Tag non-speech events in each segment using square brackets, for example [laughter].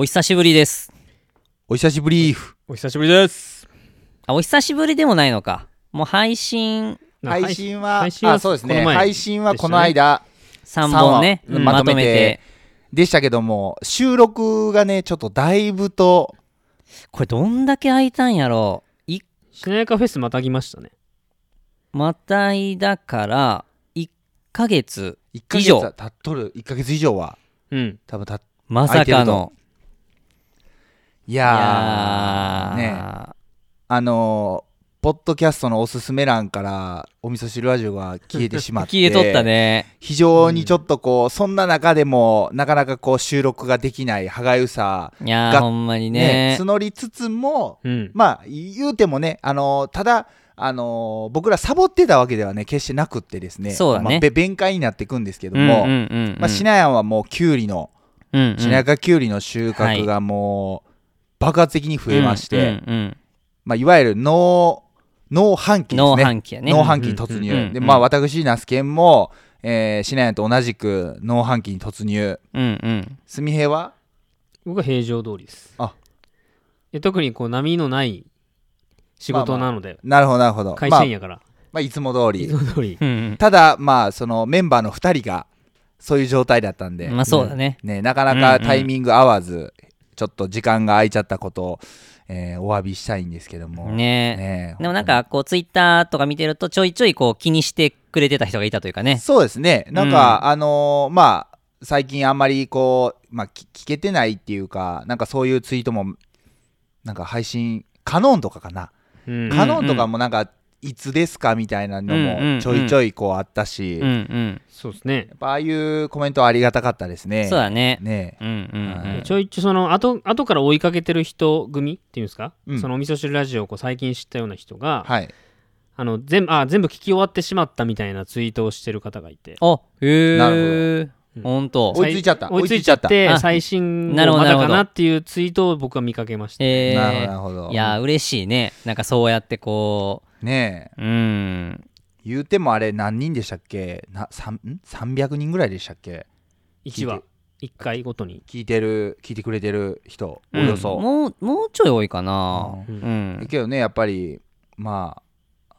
お久しぶりです。お久しぶりお久しぶりです。あ、お久しぶりでもないのか。もう配信配信は配信はあそうですねこの前配信はこの間3本ね、まとめて。でしたけども収録がねちょっとだいぶとこれどんだけ空いたんやろいしなやかフェスまたぎましたね。またいだから、1ヶ月1ヶ以上月っとる1ヶ月以上はうん。多分たっまさかの。いいやー。ね。あのーポッドキャストのおすすめ欄からお味噌汁ラジオが消えてしまって。[laughs] 消えとったね。非常にちょっとこう、そんな中でもなかなかこう収録ができない歯がゆさいやー、がほんまにね。ね。募りつつもうん。まあ言うてもねあのただあの僕らサボってたわけではね決してなくってですね。そうだね。まあべ弁解になっていくんですけどうんも、しなやん。はもうきゅうりのうんうん。しなやかきゅうりの収穫がもう爆発的に増えまして、うんうんうん。まあ、いわゆる農農繁期です農ね繁期やね。農繁期に突入、うんうんでまあ私那須研も、えー、しなやんと同じく農繁期に突入。うんうん。すみへは？僕は平常通りです。あ。で特にこう波のない仕事なので、なるほどなるほど。会まあ社員やから、まあ、いつも通いりつも通り。うんうん。ただまあそのメンバーの2人がそういう状態だったんで、まあそうだね。ね、なかなかタイミング合わず、ちょっと時間が空いちゃったことを、えーお詫びしたいんですけども。ね。ねでもなんかこうツイッターとか見てるとちょいちょいこう気にしてくれてた人がいたというかね。そうですね。なんか、あのーまあ最近あんまりこう、まあ、き聞けてないっていうかなんかそういうツイートもなんか配信カノンとかかな、うん。カノンとかもなんかいつですかみたいなのもちょいちょいこうあったし、うんうやん。そうですね。っぱああいうコメントはありがたかったですね。そうだね。ね。うんうんうん。はい。ちょいちょいその後後から追いかけてる人組っていうんですか、うん。そのお味噌汁ラジオをこう最近知ったような人が、はい。あの全部あ全部聞き終わってしまったみたいなツイートをしてる方がいて。あへえ。なるほん。と。追いついちゃった。追いついちゃっ追いてあ最新なるほど号まだかなっていうツイートを僕は見かけました、えなるほどいや嬉しいね。なんかそうやってこねえ。ううん。言うてもあれ何人でしたっけ？なさんん？300人ぐらいでしたっけ？1話。1回ごとに。聞いてる聞いてくれてる人おうん。よそ、もうもうちょい多いかな。ううん。ん。けどねやっぱりま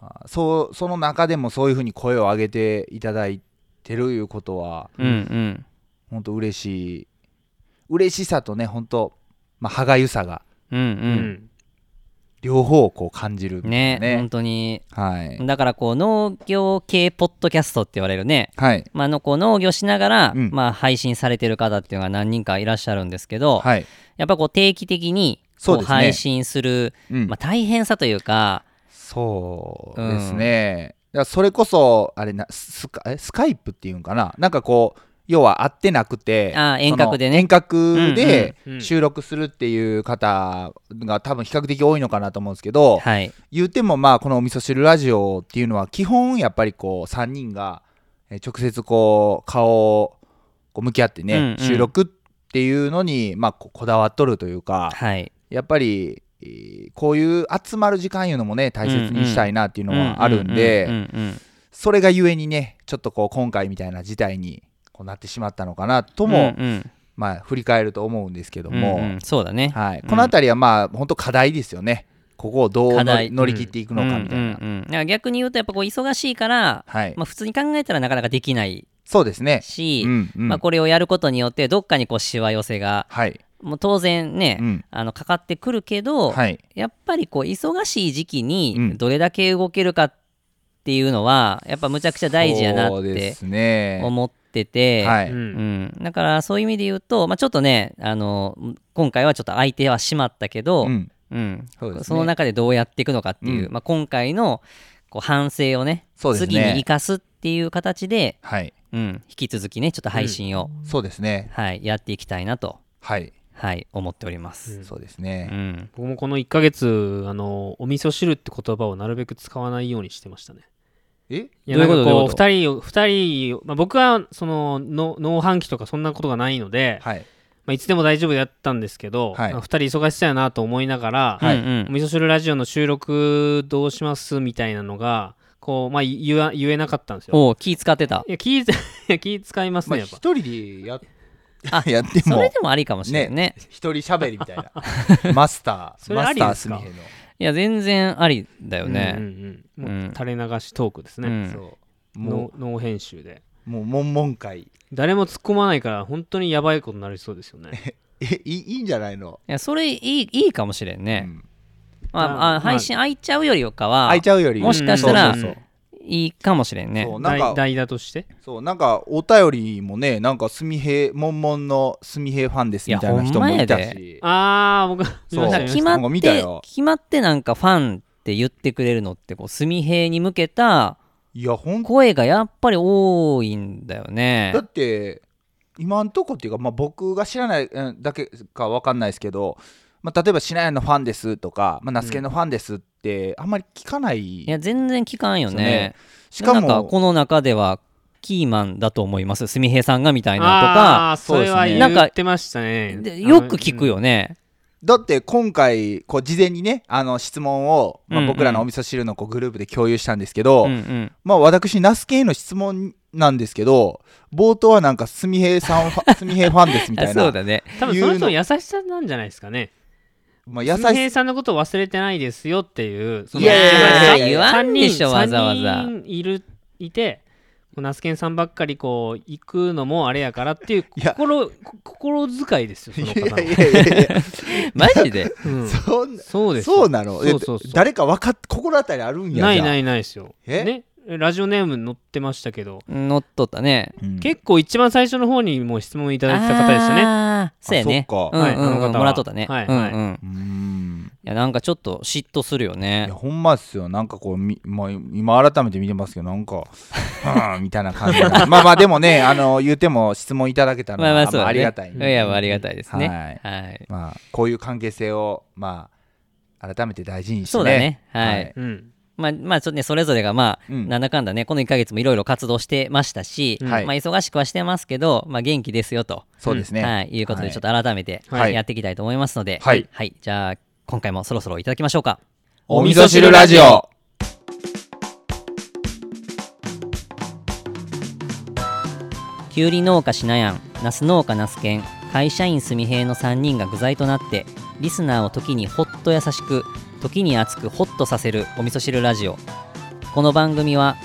ああそうその中でもそういうふうに声を上げていただいてるいうことはうんうん。本当嬉しい。嬉しさとね本当まあ歯がゆさが。うんう。うん両方こう感じるねなね。本当に。はい。だからこう農業系ポッドキャストって言われるね。はい。まあ、あのこう農業しながら、うん。まあ、配信されてる方っていうのが何人かいらっしゃるんですけど、はい。やっぱこう定期的にこう配信する、うん。まあ、大変さというか、そうですね、だからそれこそあれなスカえスカイプっていうんかな？なんかこう要は会ってなくて遠隔でね。遠隔で収録するっていう方が多分比較的多いのかなと思うんですけど、はい、言ってもまあこのお味噌汁ラジオっていうのは基本やっぱりこう3人がえー直接こう顔をこう向き合ってね、うんうん。収録っていうのにまあここだわっとるというかはい、やっぱりえーこういう集まる時間いうのもね大切にしたいなっていうのはあるんで、それがゆえにねちょっとこう今回みたいな事態にこうなってしまったのかなとうんも、うんうん。まあ振り返ると思うんですけども、うんうん。そうだね。はい、うん。この辺りはまあ本当課題ですよね。ここをどう乗り切っていくのかみたいな、うんうんうん逆に言うとやっぱこう忙しいから、はい、まあ、普通に考えたらなかなかできないそうですね、し、うんうん。まあ、これをやることによってどっかにこうしわ寄せがはい、もう当然ね、うん。あのかかってくるけど、はい、やっぱりこう忙しい時期うん。にどれだけ動けるかっていうのはやっぱむちゃくちゃ大事やなってそうですね。思ってて、はい、うん。うん、だからそういう意味で言うと、まあ、ちょっとねあの今回はちょっと相手はしまったけど、うん。うん。そうですね。その中でどうやっていくのかっていう、うん。まあ、今回のこう反省をねそうですね。次に生かすっていう形で、はい。うん、引き続きねちょっと配信を、そうですね。はい、やっていきたいなと、はい、はい、思っております。うん。そうですうね、ん。僕もこの1ヶ月あのお味噌汁って言葉をなるべく使わないようにしてましたねえ？いやどういうこと？なんかこうどういうこと？2人を二人を、まあ、僕はそのの農繁期とかそんなことがないので、はい。まあ、いつでも大丈夫でやったんですけど、はい。まあ、2人忙しそうやなと思いながら、はい。うんうん。お味噌汁ラジオの収録どうしますみたいなのがこう、まあ、言わ言えなかったんですよ。おう気使ってた？いや気 [laughs] いや気使いますまあねやっぱ。一人でやっあ [laughs] やってもそれでもありかもしれないね一人喋りみたいな。[laughs] マスタそれあーマスターすみへのいや全然ありだよね、うんうんうん。垂れ流しトークですね、うん。そう。もノーノー編集で。うもう悶々会誰も突っ込まないから本当にやばいことになりそうですよね。[laughs] えいいいいんじゃないの、いやそれいいいいかもしれんね、うん。まあまああ配信開いちゃうよりかは開いちゃうより。もしかしたらそうそうそういいかもしれんね。そうなんか代代打として。そうなんかお便りもねなんかすみへもんもんのすみへファンですみたいな人もいたいやほんましああ僕そう。決まっなんか見たてよ。決まってなんかファンって言ってくれるのってこう純平に向けたいやほん声がやっぱり多いんだよね。だって今んとこっていうか、まあ、僕が知らないうんだけかわかんないですけど、まあ、例えば「しなやのファンです」とか「まあ、ナスケのファンです」ってあんまり聞かない、いや全然聞かんよね。ね。しかなんかもこの中ではキーマンだと思います。純平さんがみたいなああーそれはそうですね。言ってましたね。よく聞くよね。だって今回こう事前にねあの質問を、まあ、僕らのお味噌汁のこうグループで共有したんですけど、うんうん。まあ私ナスケへの質問なんですけど冒頭はなんかすみへいさんファ [laughs] すみへいファンですみたいあな。[laughs] そうだね。多分その人の優しさなんじゃないですかねまあ、優し優平さんのことを忘れてないですよっていういやい言わんでしょわざわざ。3人いるいてナスケンさんばっかりこう行くのもあれやからっていういや。心こ心遣いですよそのいや方の。いやいやいや [laughs] マジで？うん。そそうですよ。そうなの。そうそうそう。え誰か分かっ心当たりあるんやないないい、ないですよ。え？ね？ラジオネーム載ってましたけど。乗っとったね。うん。結構一番最初の方にもう質問いただいてた方でしたね。あーそうやね。あそっか。うんうんはいあの方は。もらっとったね。はいはいうん。うんうーん。いやなんかちょっと嫉妬するよいねやほんまっすよ。なんかこうみ、まあ、今改めて見てますけどなんか [laughs] うんみたいな感じなまあまあでもねあの言うても質問いただけたのは、まあまあそうだね。ありがたいいやありがたいですね。はい。はい。まあ、こういう関係性をまあ改めて大事にして、ね、そうだね。はい。うんまあまあちょっとねそれぞれがまあうん。なんだかんだねこの1ヶ月もいろいろ活動してましたしまあ忙しくはしてますけどまあ元気ですよと。そうですね、はい。いうことでちょっと改めてはい。やっていきたいと思いますので。はい。はい。じゃあ今回もそろそろいただきましょうか。お味噌汁ラジオ。きゅうり農家しなやんナス農家ナスケン会社員すみへいの3人が具材となってリスナーを時にほっと優しく時に熱くホッとさせるお味噌汁ラジオ。この番組は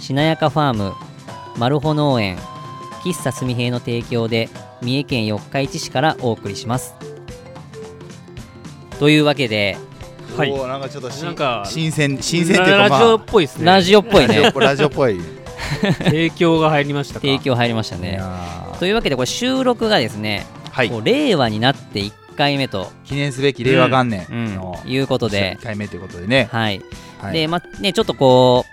しなやかファームマルホ農園喫茶すみへいの提供で三重県四日市市からお送りします。というわけではい。おーなんかちょっとしなんか新鮮新鮮っていうか、まあ、ラジオっぽいですね。ラジオっぽいね。ラジオっぽい [laughs] 提供が入りましたか。提供入りましたいねというわけでこれ収録がですね、はい。もう令和になって1回目と、記念すべき令和元年うん。のいうことで。1回目ということでね、はい、はい、でまあねちょっとこ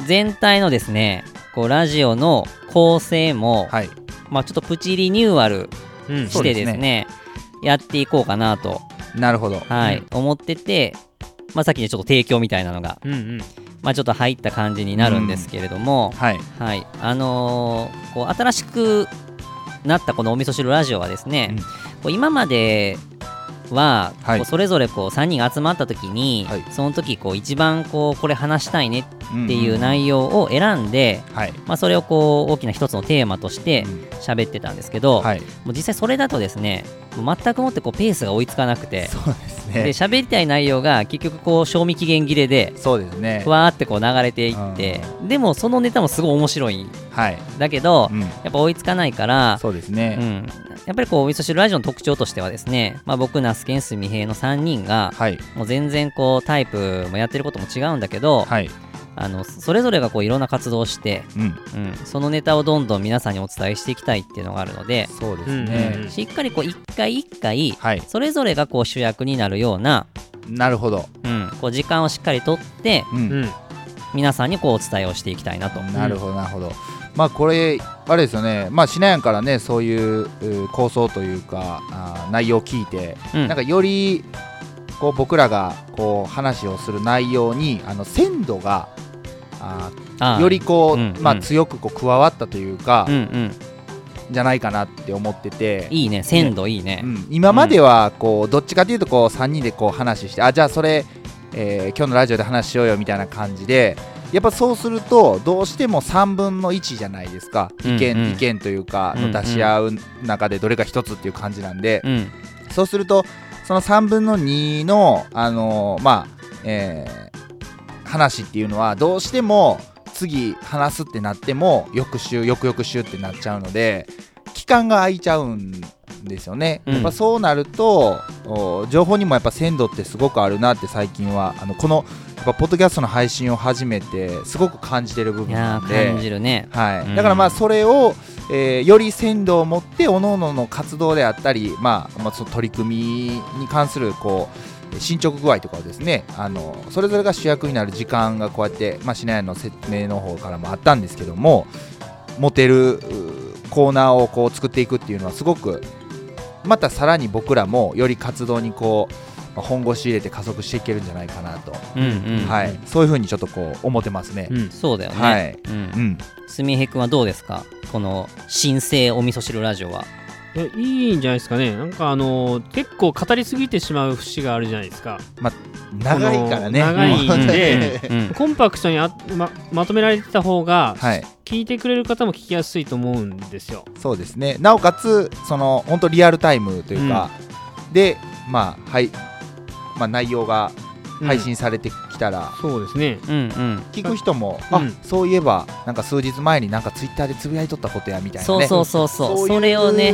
う全体のですねこうラジオの構成も、はい。まあちょっとプチリニューアルうん。してですそうですねやっていこうかなと、なるほど。はい。うん。思ってて、まあ、さっきねちょっと提供みたいなのが、うんうん。まあ、ちょっと入った感じになるんですけれども、はい。はい。あのーこう新しくなったこのお味噌汁ラジオはですね、うんこう今までは、はい。こうそれぞれこう3人が集まった時に、はい。その時こう一番こうこれ話したいねっっていう内容を選んで、はい、まあ、それをこう大きな一つのテーマとしてうん。喋ってたんですけど、はい。もう実際それだとですね全くもってこうペースが追いつかなくて。そうですでね喋りたい内容が結局こう賞味期限切れでそうですね。ふわーってこう流れていってでもそのネタもすごい面白い。んはい、だけどうん、やっぱ追いつかないからそうですね、うん、やっぱりこうお味噌汁ラジオの特徴としてはですね、まあ、僕那須健すみへいの3人がはい。もう全然こうタイプもやってることも違うんだけど、はいあのそれぞれがこういろんな活動をして、うん。うん、そのネタをどんどん皆さんにお伝えしていきたいっていうのがあるので、そうですね、うんしっかりこう一回一回はい。それぞれがこう主役になるような、なるほど、うん、こう時間をしっかりとってうん。うん。皆さんにこうお伝えをしていきたいなと。なるほどなるほど。まあこれあれですよね。まあしなやんからねそういうう構想というかあー内容を聞いて、うん。なんかよりこう僕らがこう話をする内容にあの鮮度があよりこう、うんまあ、うん強くこう加わったというか、うんうん、じゃないかなって思ってて、いいね。鮮度いいね。う。ん。今まではこうどっちかというとこう3人でこう話してあじゃあそれ、えー今日のラジオで話しようよみたいな感じでやっぱそうするとどうしても3分の1じゃないですか。意見、うんうん。意見というかうんうん。の出し合う中でどれか一つっていう感じなんで、うん。そうするとその3分の2のあのーまあえー話っていうのはどうしても次話すってなっても翌週翌々週ってなっちゃうので期間が空いちゃうんですよね、うん。やっぱそうなるとお情報にもやっぱ鮮度ってすごくあるなって最近は。あのこのやっぱポッドキャストの配信を始めてすごく感じてる部分なんで。感じるね。はい、うん。だからまあそれを、えーより鮮度を持って各々の活動であったり、まあまあ、その取り組みに関するこう進捗具合とかをですねあのそれぞれが主役になる時間がこうやって、まあ、シナヤの説明の方からもあったんですけども持てるコーナーをこう作っていくっていうのはすごくまたさらに僕らもより活動にこうまあ本腰入れて加速していけるんじゃないかなと、うんうん。はい、そういうふうにちょっとこう思ってますね。うん。そうだよね、はい。うん。うん。すみへくんはどうですか？この新生お味噌汁ラジオは。えいいんじゃないですかね。なんかあのー結構語りすぎてしまう節があるじゃないですか。長いからね。長いんで [laughs] うん。コンパクトにあままとめられてた方がはい、聞いてくれる方も聞きやすいと思うんですよ。そうですね。なおかつ、その本当リアルタイムというか、で、まあ、はい、まあ、内容がうん配信されてきたら、そうですね。うんうん。聞く人も、うん。あそういえば、なんか数日前になんかツイッターでつぶやいとったことやみたいなね。そうそうそうそう。それをね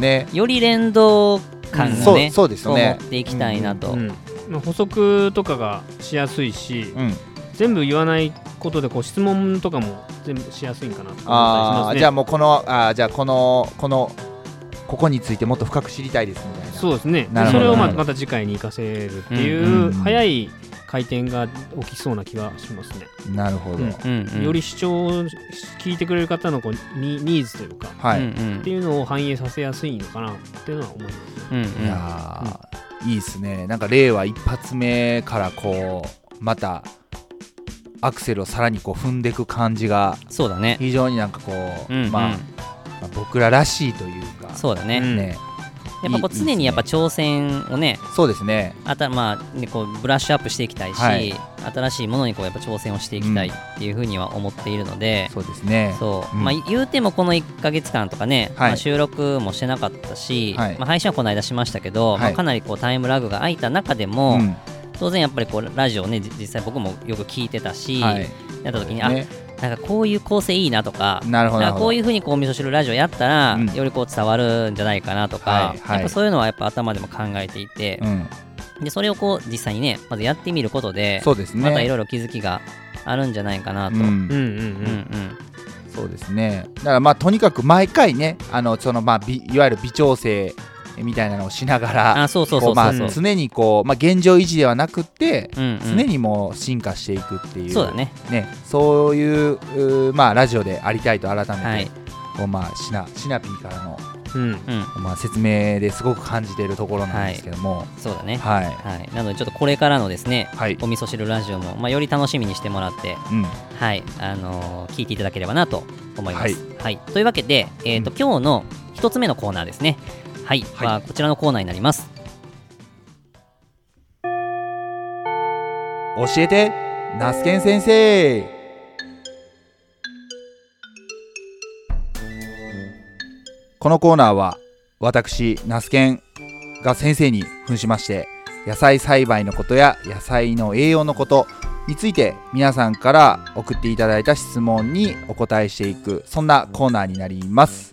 ね。より連動感がね、そうそうですね。持っていきたいなと、補足とかがしやすいしうん、全部言わないことでこう質問とかも全部しやすいんかなと思ったりしあますね。あじゃあもうこのあーじゃあこのこのここについてもっと深く知りたいですみたいなそうですね。なるほど。でそれをまた次回に生かせるっていう、早い回転が起きそうな気がしますね、なるほど、うん。うんうん。より視聴聞いてくれる方のこうニニーズというかはい、っていうのを反映させやすいのかなっていうのは思います。ねうん。うん。いやー、いいですね。なんか令和一発目からこうまたアクセルをさらにこう踏んでいく感じがそうだね。非常になんかこう、うんうん。まあ、まあ僕ららしいというか。そうだね、うんねやっぱこう常にやっぱ挑戦をねそうですね。あたまあねこうブラッシュアップしていきたいし、はい。新しいものにこうやっぱ挑戦をしていきたいっていうふうには思っているので、そうですね。そう、うん。まあ言うてもこの1か月間とかね、はい。まあ、収録もしてなかったし、はい。まあ、配信はこの間しましたけど、はい。まあ、かなりこうタイムラグが空いた中でも、うん。当然やっぱりこうラジオねじ実際僕もよく聞いてたし、はい。やった時に、ね。あなんかこういう構成いいなとかなるほどなんかこういううふうにこうお味噌汁ラジオやったら、うん。よりこう伝わるんじゃないかなとか、はいはい。やっぱそういうのはやっぱ頭でも考えていて、うん、でそれをこう実際にねまずやってみることでそうですね。またいろいろ気づきがあるんじゃないかなと。うん。うんうんうんうん。そうですね。だからまあとにかく毎回ねあのそのまあびいわゆる微調整みたいなのをしながら常にこう、まあ、現状維持ではなくって、うんうん。常にもう進化していくっていう。そうだね。ね。そういうまあラジオでありたいと改めて、はい。こうまあシナシナピーからの、うん。うん。まあ、説明ですごく感じているところなんですけども。そうだね。はい。はい。なのでちょっとこれからのですねはい、お味噌汁ラジオも、まあ、より楽しみにしてもらってうん。はい。あのー聞いていただければなと思います。ははいい、というわけで、えーとうん。今日の一つ目のコーナーですね。はい、はい。はこちらのコーナーになります。教えてナスケン先生。このコーナーは私ナスケンが先生に扮しまして野菜栽培のことや野菜の栄養のことについて皆さんから送っていただいた質問にお答えしていくそんなコーナーになります。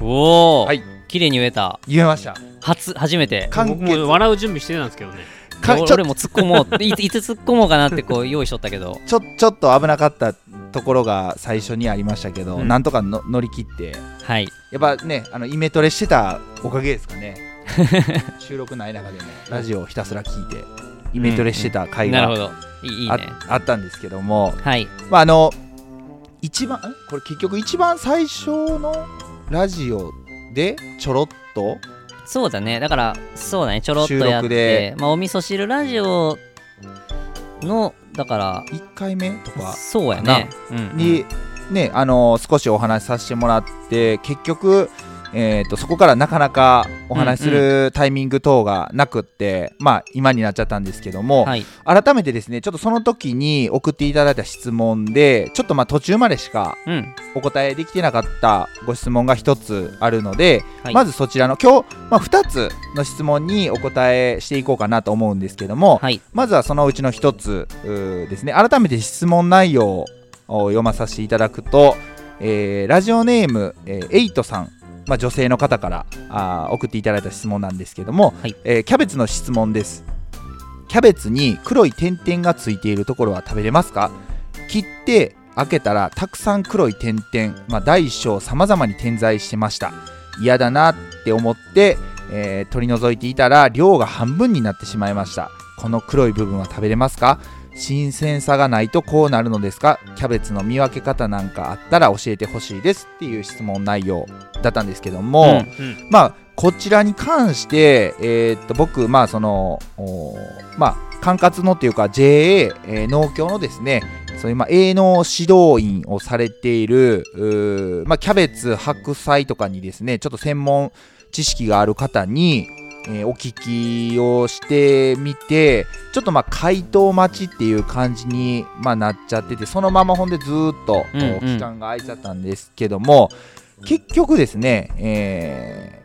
おお、はい綺麗に言えた。言えました初初めて。簡僕潔も笑う準備してたんですけどねかちょ俺も突っ込もういつ [laughs] いつ突っ込もうかなってこう用意しとったけど。ちょちょっと危なかったところが最初にありましたけど、うんなんとかの乗り切ってはい。やっぱねあのイメトレしてたおかげですかね [laughs] 収録ない中でもラジオをひたすら聞いてイメトレしてた回がなるほど。いいいいあ,、ね。あったんですけども、はい。まあ、あの一番んこれ結局一番最初のラジオでちょろっと？そうだね。だから、そうだね。ちょろっとやって、まあ、お味噌汁ラジオの、だから、1回目とかそうやね。うんうんに、ねあの少しお話しさせてもらって結局えー、とそこからなかなかお話しするタイミング等がなくって、まあ今になっちゃったんですけども、はい。改めてですねちょっとその時に送っていただいた質問でちょっとまあ途中までしかうん。お答えできてなかったご質問が1つあるので、はい。まずそちらの今日、まあ、2つの質問にお答えしていこうかなと思うんですけども、はい。まずはそのうちの1つですね改めて質問内容を読まさせていただくと、えーラジオネーム、えーエイトさん、まあ、女性の方からあー送っていただいた質問なんですけども、はい。えーキャベツの質問です。キャベツに黒い点々がついているところは食べれますか？切って開けたらたくさん黒い点々、まあ、大小さまざまに点在してました。嫌だなって思って、えー取り除いていたら量が半分になってしまいました。この黒い部分は食べれますか？新鮮さがないとこうなるのですか？キャベツの見分け方なんかあったら教えてほしいですっていう質問内容だったんですけども、うんうん。まあこちらに関して、えーっと僕まあそのまあ管轄のっていうか JA、えー農協のですねそういうまあ営農指導員をされているまあキャベツ白菜とかにですねちょっと専門知識がある方に、えーお聞きをしてみてちょっとまあ回答待ちっていう感じに、まあ、なっちゃっててそのままほんでずーっと、うんうんお期間が空いちゃったんですけども結局ですね、えー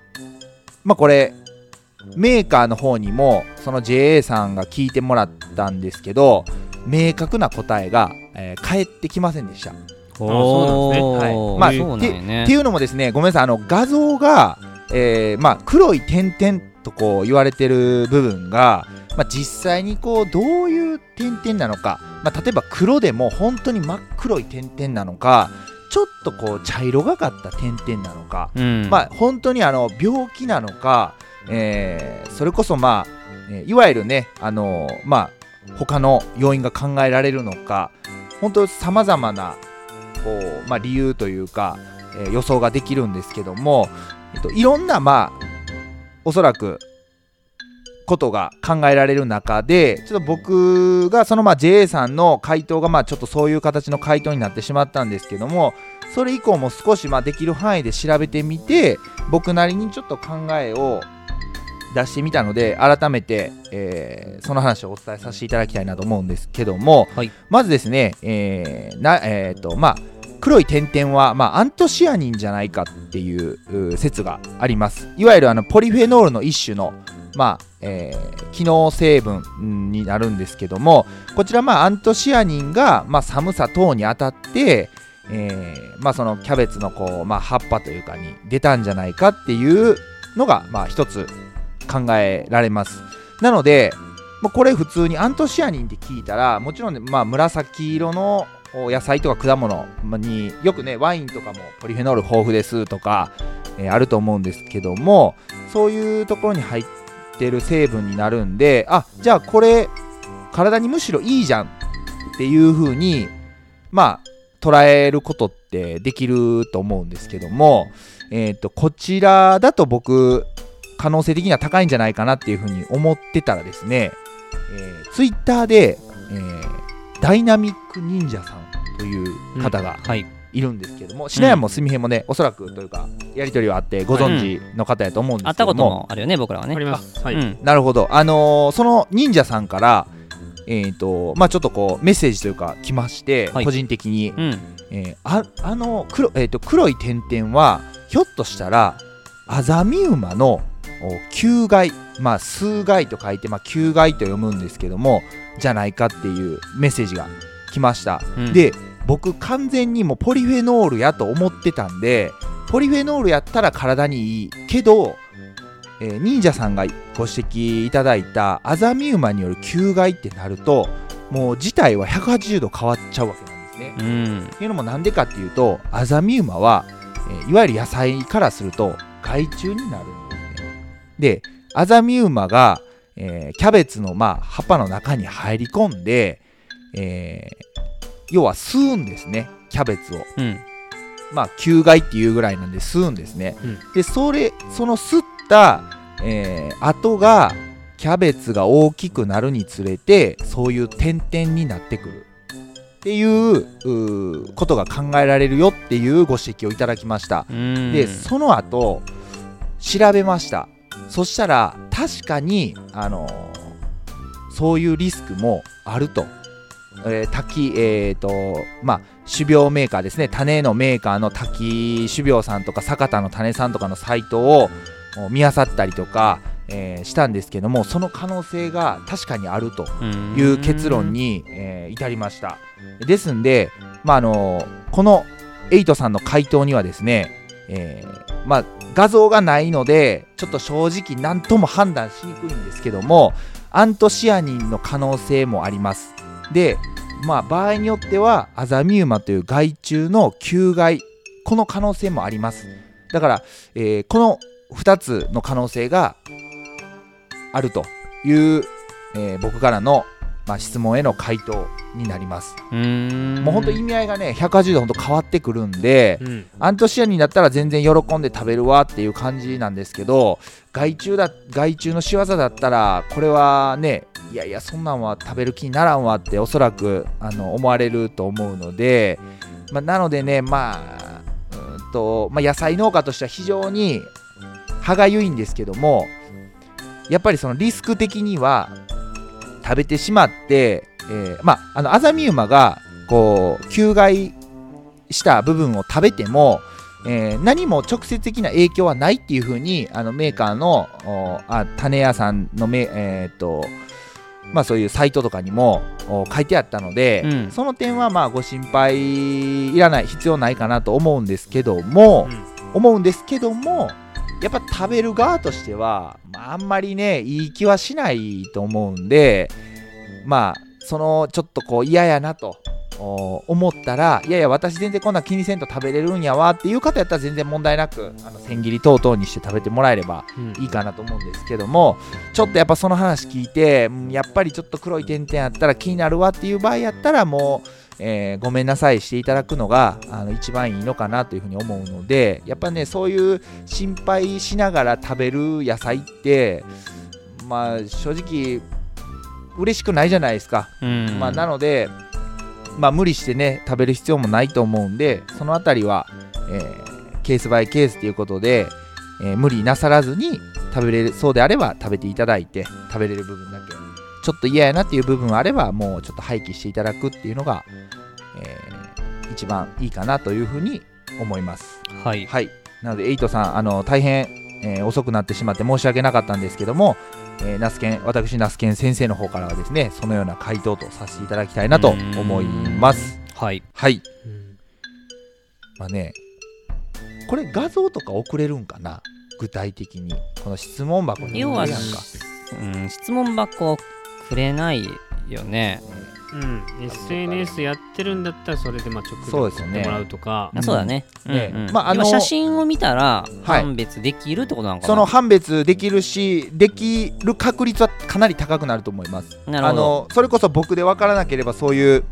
まあこれメーカーの方にもその JA さんが聞いてもらったんですけど明確な答えが、えー返ってきませんでした。そうなんですね。はい。まあそうなんやね。っていうのもですねごめんなさい。あの画像が、えーまあ、黒い点々とこう言われてる部分が、まあ、実際にこうどういう点々なのか、まあ、例えば黒でも本当に真っ黒い点々なのかちょっとこう茶色がかった点々なのか、うん。まあ本当にあの病気なのか、えーそれこそまあ、えーいわゆるねあのまあ他の要因が考えられるのか本当さまざまなこう、まあ、理由というか、えー予想ができるんですけども、えっと、いろんなまあおそらくことが考えられる中でちょっと僕がそのまあ JA さんの回答がまあちょっとそういう形の回答になってしまったんですけどもそれ以降も少しまあできる範囲で調べてみて僕なりにちょっと考えを出してみたので改めて、えーその話をお伝えさせていただきたいなと思うんですけども、はい。まずですね、えーなえーとまあ、黒い点々は、まあ、アントシアニンじゃないかっていう説があります。いわゆるあのポリフェノールの一種の、まあえー機能成分になるんですけどもこちら、まあ、アントシアニンが、まあ、寒さ等に当たって、えーまあ、そのキャベツのこう、まあ、葉っぱというかに出たんじゃないかっていうのが、まあ、一つ考えられます。なので、これ普通にアントシアニンって聞いたらもちろんね、まあ、紫色の野菜とか果物によくねワインとかもポリフェノール豊富ですとか、えーあると思うんですけどもそういうところに入ってる成分になるんであじゃあこれ体にむしろいいじゃんっていう風にまあ捉えることってできると思うんですけども、えー、とこちらだと僕可能性的には高いんじゃないかなっていうふうに思ってたらですね、えー、ツイッターで、えーダイナミック忍者さんという方がはい。いるんですけども、シナヤンもすみへもねおそらくというかやり取りはあってご存知の方やと思うんで会ったことすけども、もあるよね僕らはね。あります。はい、うん。なるほど。あのーその忍者さんからえーとまあ、ちょっとこうメッセージというか来まして、はい。個人的に、うん。えーああの黒,、えー、と黒い点々はひょっとしたらアザミウマのお球害まあ数害と書いて、まあ、球害と読むんですけどもじゃないかっていうメッセージが来ました、うん。で僕完全にもうポリフェノールやと思ってたんでポリフェノールやったら体にいいけど、えー忍者さんがご指摘いただいたアザミウマによる球害ってなるともう事態は180度変わっちゃうわけなんですね。うんっていうのもなんでかっていうとアザミウマは、えーいわゆる野菜からすると害虫になるんですね。でアザミウマが、えーキャベツの、まあ、葉っぱの中に入り込んで、えー要は吸うんですねキャベツを。うんまあ球害っていうぐらいなんで吸うんですね。うんでそれその吸った、えー跡がキャベツが大きくなるにつれてそういう点々になってくるっていうことが考えられるよっていうご指摘をいただきました。うんでその後調べましたそしたら確かにあのそういうリスクもあると。えー滝えーとまあ種苗メーカーですね。種のメーカーの滝種苗さんとか坂田の種さんとかのサイトをお見漁ったりとか、えーしたんですけどもその可能性が確かにあるという結論に、えー至りました。ですんで、まあ、あのこのエイトさんの回答にはですね、えーまあ、画像がないのでちょっと正直何とも判断しにくいんですけどもアントシアニンの可能性もありますで、まあ、場合によってはアザミウマという害虫の求害この可能性もあります。だから、えーこの2つの可能性があるという、えー僕からの、まあ、質問への回答になります。うん。もう本当意味合いがね180度本当変わってくるんで、うん。アントシアニンだったら全然喜んで食べるわっていう感じなんですけど害虫だ害虫の仕業だったらこれはねいやいやそんなんは食べる気にならんわっておそらくあの思われると思うので、まあ、なのでねまあうーんと、まあ、野菜農家としては非常に歯がゆいんですけどもやっぱりそのリスク的には食べてしまって、えーまああのアザミウマがこう球害した部分を食べても、えー何も直接的な影響はないっていうふうにあのメーカーのおあ種屋さんのめ、えーっとまあ、そういうサイトとかにもお書いてあったので、うん。その点はまあご心配いらない必要ないかなと思うんですけども、思うんですけどもやっぱ食べる側としては、まあ、あんまりねいい気はしないと思うんでまあそのちょっとこう嫌やなとお思ったらいやいや私全然こんなん気にせんと食べれるんやわっていう方やったら全然問題なくあの千切り等々にして食べてもらえればうん。いいかなと思うんですけどもちょっとやっぱその話聞いてうんやっぱりちょっと黒い点々あったら気になるわっていう場合やったらもう、えーごめんなさいしていただくのがあの一番いいのかなというふうに思うのでやっぱねそういう心配しながら食べる野菜ってまあ正直嬉しくないじゃないですか。うんまあ、なので、まあ、無理してね食べる必要もないと思うんでそのあたりは、えーケースバイケースということで、えー無理なさらずに食べれるそうであれば食べていただいて食べれる部分だけちょっと嫌やなっていう部分あればもうちょっと廃棄していただくっていうのが、えー一番いいかなというふうに思います。はい。はい、なのでエイトさんあの大変、えー遅くなってしまって申し訳なかったんですけども、えー、ナスケン私ナスケン先生の方からはですねそのような回答とさせていただきたいなと思います。はい。はい。うん。まあねこれ画像とか送れるんかな？具体的に。この質問箱に要はうん質問箱くれないよね。うん、SNS やってるんだったらそれでまあ直でそうですよね。送ってもらうとか。そうだね。ね。うんうん。まああの要は写真を見たらはい。判別できるってことなのかな？その判別できるしできる確率はかなり高くなると思います。あなるほど。のそれこそ僕で分からなければそういう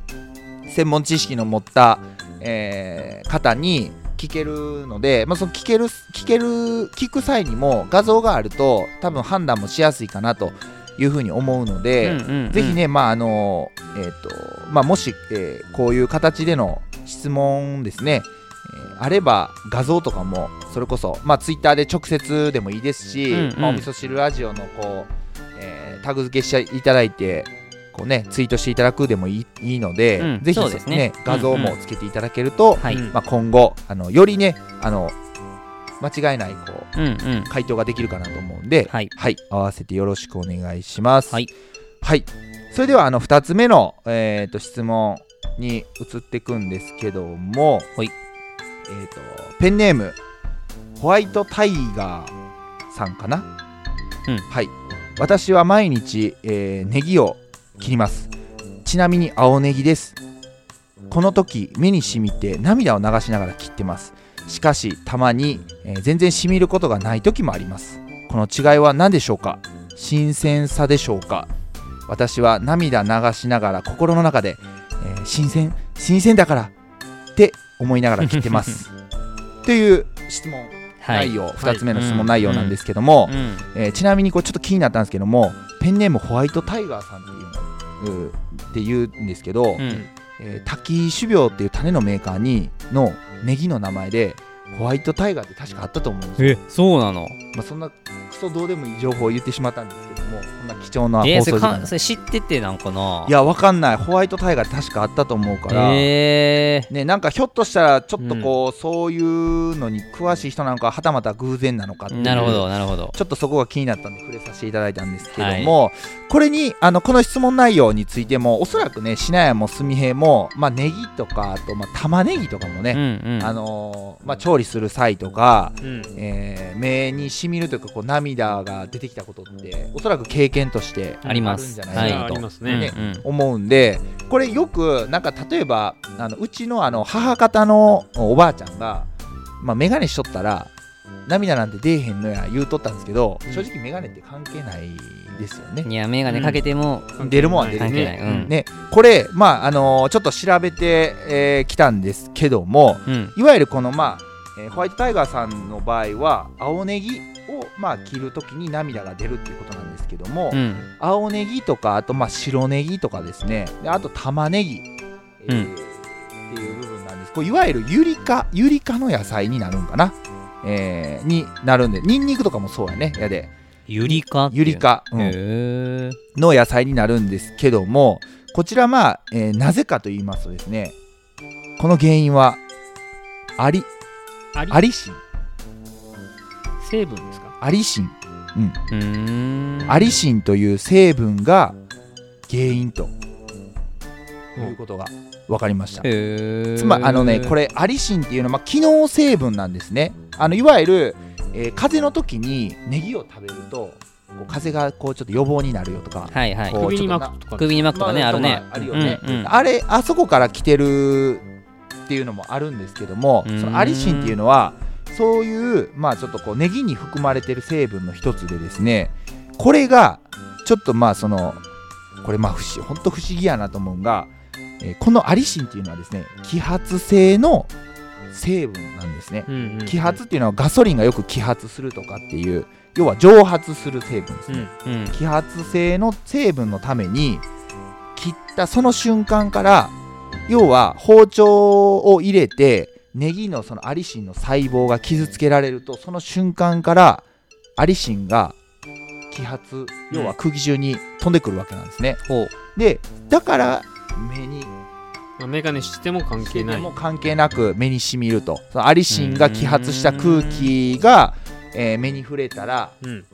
専門知識の持った、えー方に聞けるので、まあ、その聞ける聞ける聞く際にも画像があると多分判断もしやすいかなというふうに思うので、うんうんうん。ぜひね、まああのえーとまあ、もし、えーこういう形での質問ですね、えーあれば画像とかもそれこそ、まあ、ツイッターで直接でもいいですし、うんうん。まあ、お味噌汁ラジオのこう、えータグ付けしていただいてこう、ね、ツイートしていただくでもいいいいので、うんぜひですね。画像もつけていただけると、はい。うんまあ、今後あのよりねあの間違いないこううんうん。回答ができるかなと思うんで、はい。合わせてよろしくお願いします。はい、はい。それではあの2つ目の、えー、と質問に移っていくんですけども、はい。えー、とペンネームホワイトタイガーさんかな、うん。はい。私は毎日、えーネギを切ります。ちなみに青ネギです。この時目に染みて涙を流しながら切ってますしかしたまに、えー全然染みることがない時もあります。この違いは何でしょうか？新鮮さでしょうか？私は涙流しながら心の中で、えー新鮮新鮮だからって思いながら切ってます。[laughs] という質問。はい。内容、はい。2つ目の質問内容なんですけども、うん。えーちなみにこれちょっと気になったんですけどもペンネームホワイトタイガーさんっていうのって言うんですけど、うんえー、滝種苗っていう種のメーカーにのネギの名前でホワイトタイガーって確かあったと思うんですよ、えそうなの？まあ、そんなクソどうでもいい情報を言ってしまったんですけどもこんな貴重な放送時間かそれ知っててなんかないやわかんない。ホワイトタイガーって確かあったと思うから、え。ね、なんかひょっとしたらちょっとこう、そういうのに詳しい人なのかはたまた偶然なのかなるほどなるほど。ちょっとそこが気になったんで触れさせていただいたんですけども、これにあのこの質問内容についてもおそらくねしなやもすみへも、まあ、ネギとかあと、まあ、玉ねぎとかもうんね、うん。あのーまあ、調理する際とか、うん。えー目にしみるというかこう涙が出てきたことっておそらく経験としてあります。るんじゃないかなとね、うん思うんでこれよくなんか例えばあのうちのあの母方のおばあちゃんが、まあ、眼鏡しとったら涙なんて出えへんのや言うとったんですけど正直眼鏡って関係ないですよね。いや眼鏡かけても出るもんは出る関係ない、うん。ねこれまああのーちょっと調べてき、えー来たんですけどもうん。いわゆるこのまあ、えーホワイトタイガーさんの場合は青ネギをまあ切るときに涙が出るっていうことなんですけども、うん。青ネギとかあとまあ白ネギとかですね。であと玉ねぎ、えーうん。っていう部分なんです。これいわゆるユリ科ユリ科の野菜になるんかな、えーになるんでニンニクとかもそうやね。やで。ユリ科っていう。ユリ科、うん。の野菜になるんですけどもこちらまあ、えーなぜかと言いますとですねこの原因はアリ。アリシン。成分アリシン、うん、うーん。アリシンという成分が原因と。いうことが分かりました。つまりあのねこれアリシンっていうのは、まあ、機能成分なんですね。あのいわゆる、えー風邪の時にネギを食べるとこう風邪がこうちょっと予防になるよとか、はいはい。こう首にちょっとな巻くとか首に巻くとかね、まあるね。まあるよね、うんうんあれあそこから来てるっていうのもあるんですけどもうん。そのアリシンっていうのはそういうまあちょっとこうネギに含まれてる成分の一つでですねこれがちょっとまあそのこれまあ不思本当不思議やなと思うんが、えーこのアリシンっていうのはですね揮発性の成分なんですね。揮発っていうのはガソリンがよく揮発するとかっていう要は蒸発する成分ですね。うんうん揮発性の成分のために切ったその瞬間から要は包丁を入れてネギのそのアリシンの細胞が傷つけられるとその瞬間からアリシンが揮発要は空気中に飛んでくるわけなんですね。でだから目にまあ、メガネしても関係ない。も関係なく目にしみると。そのアリシンが揮発した空気が、えー目に触れたらうん。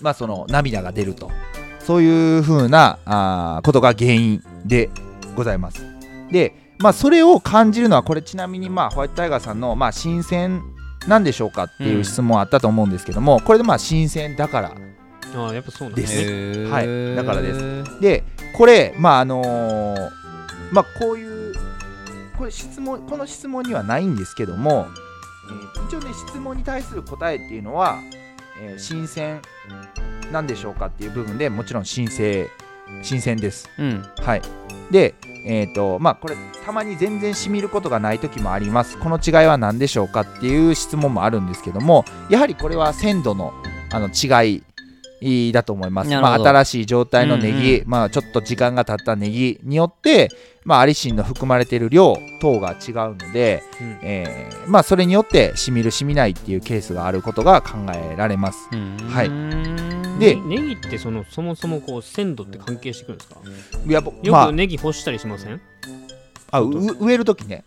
まあ、その涙が出ると。そういう風なあーことが原因でございます。で、まあ、それを感じるのはこれちなみに、まあ、ホワイトタイガーさんの、まあ、新鮮なんでしょうかっていう質問あったと思うんですけども、これでまあ新鮮だから。ああやっぱそうなんでですすねはい。だからです。でこれまああのーまあこういうこれ質問この質問にはないんですけども、えー一応ね質問に対する答えっていうのは、えー新鮮なんでしょうかっていう部分でもちろん新鮮新鮮です。うん。はい。でえーとまあ、これたまに全然しみることがない時もあります。この違いは何でしょうかっていう質問もあるんですけどもやはりこれは鮮度のあの違いだと思います、まあ、新しい状態のネギ、うんまあ、ちょっと時間が経ったネギによって、まあ、アリシンの含まれている量等が違うので、うん。えーまあ、それによってしみるしみないっていうケースがあることが考えられます。うんはい。うん。でネギってそのそもそもこう鮮度って関係してくるんですか？いやぼよまくネギ干したりしません？ああう植える時ね。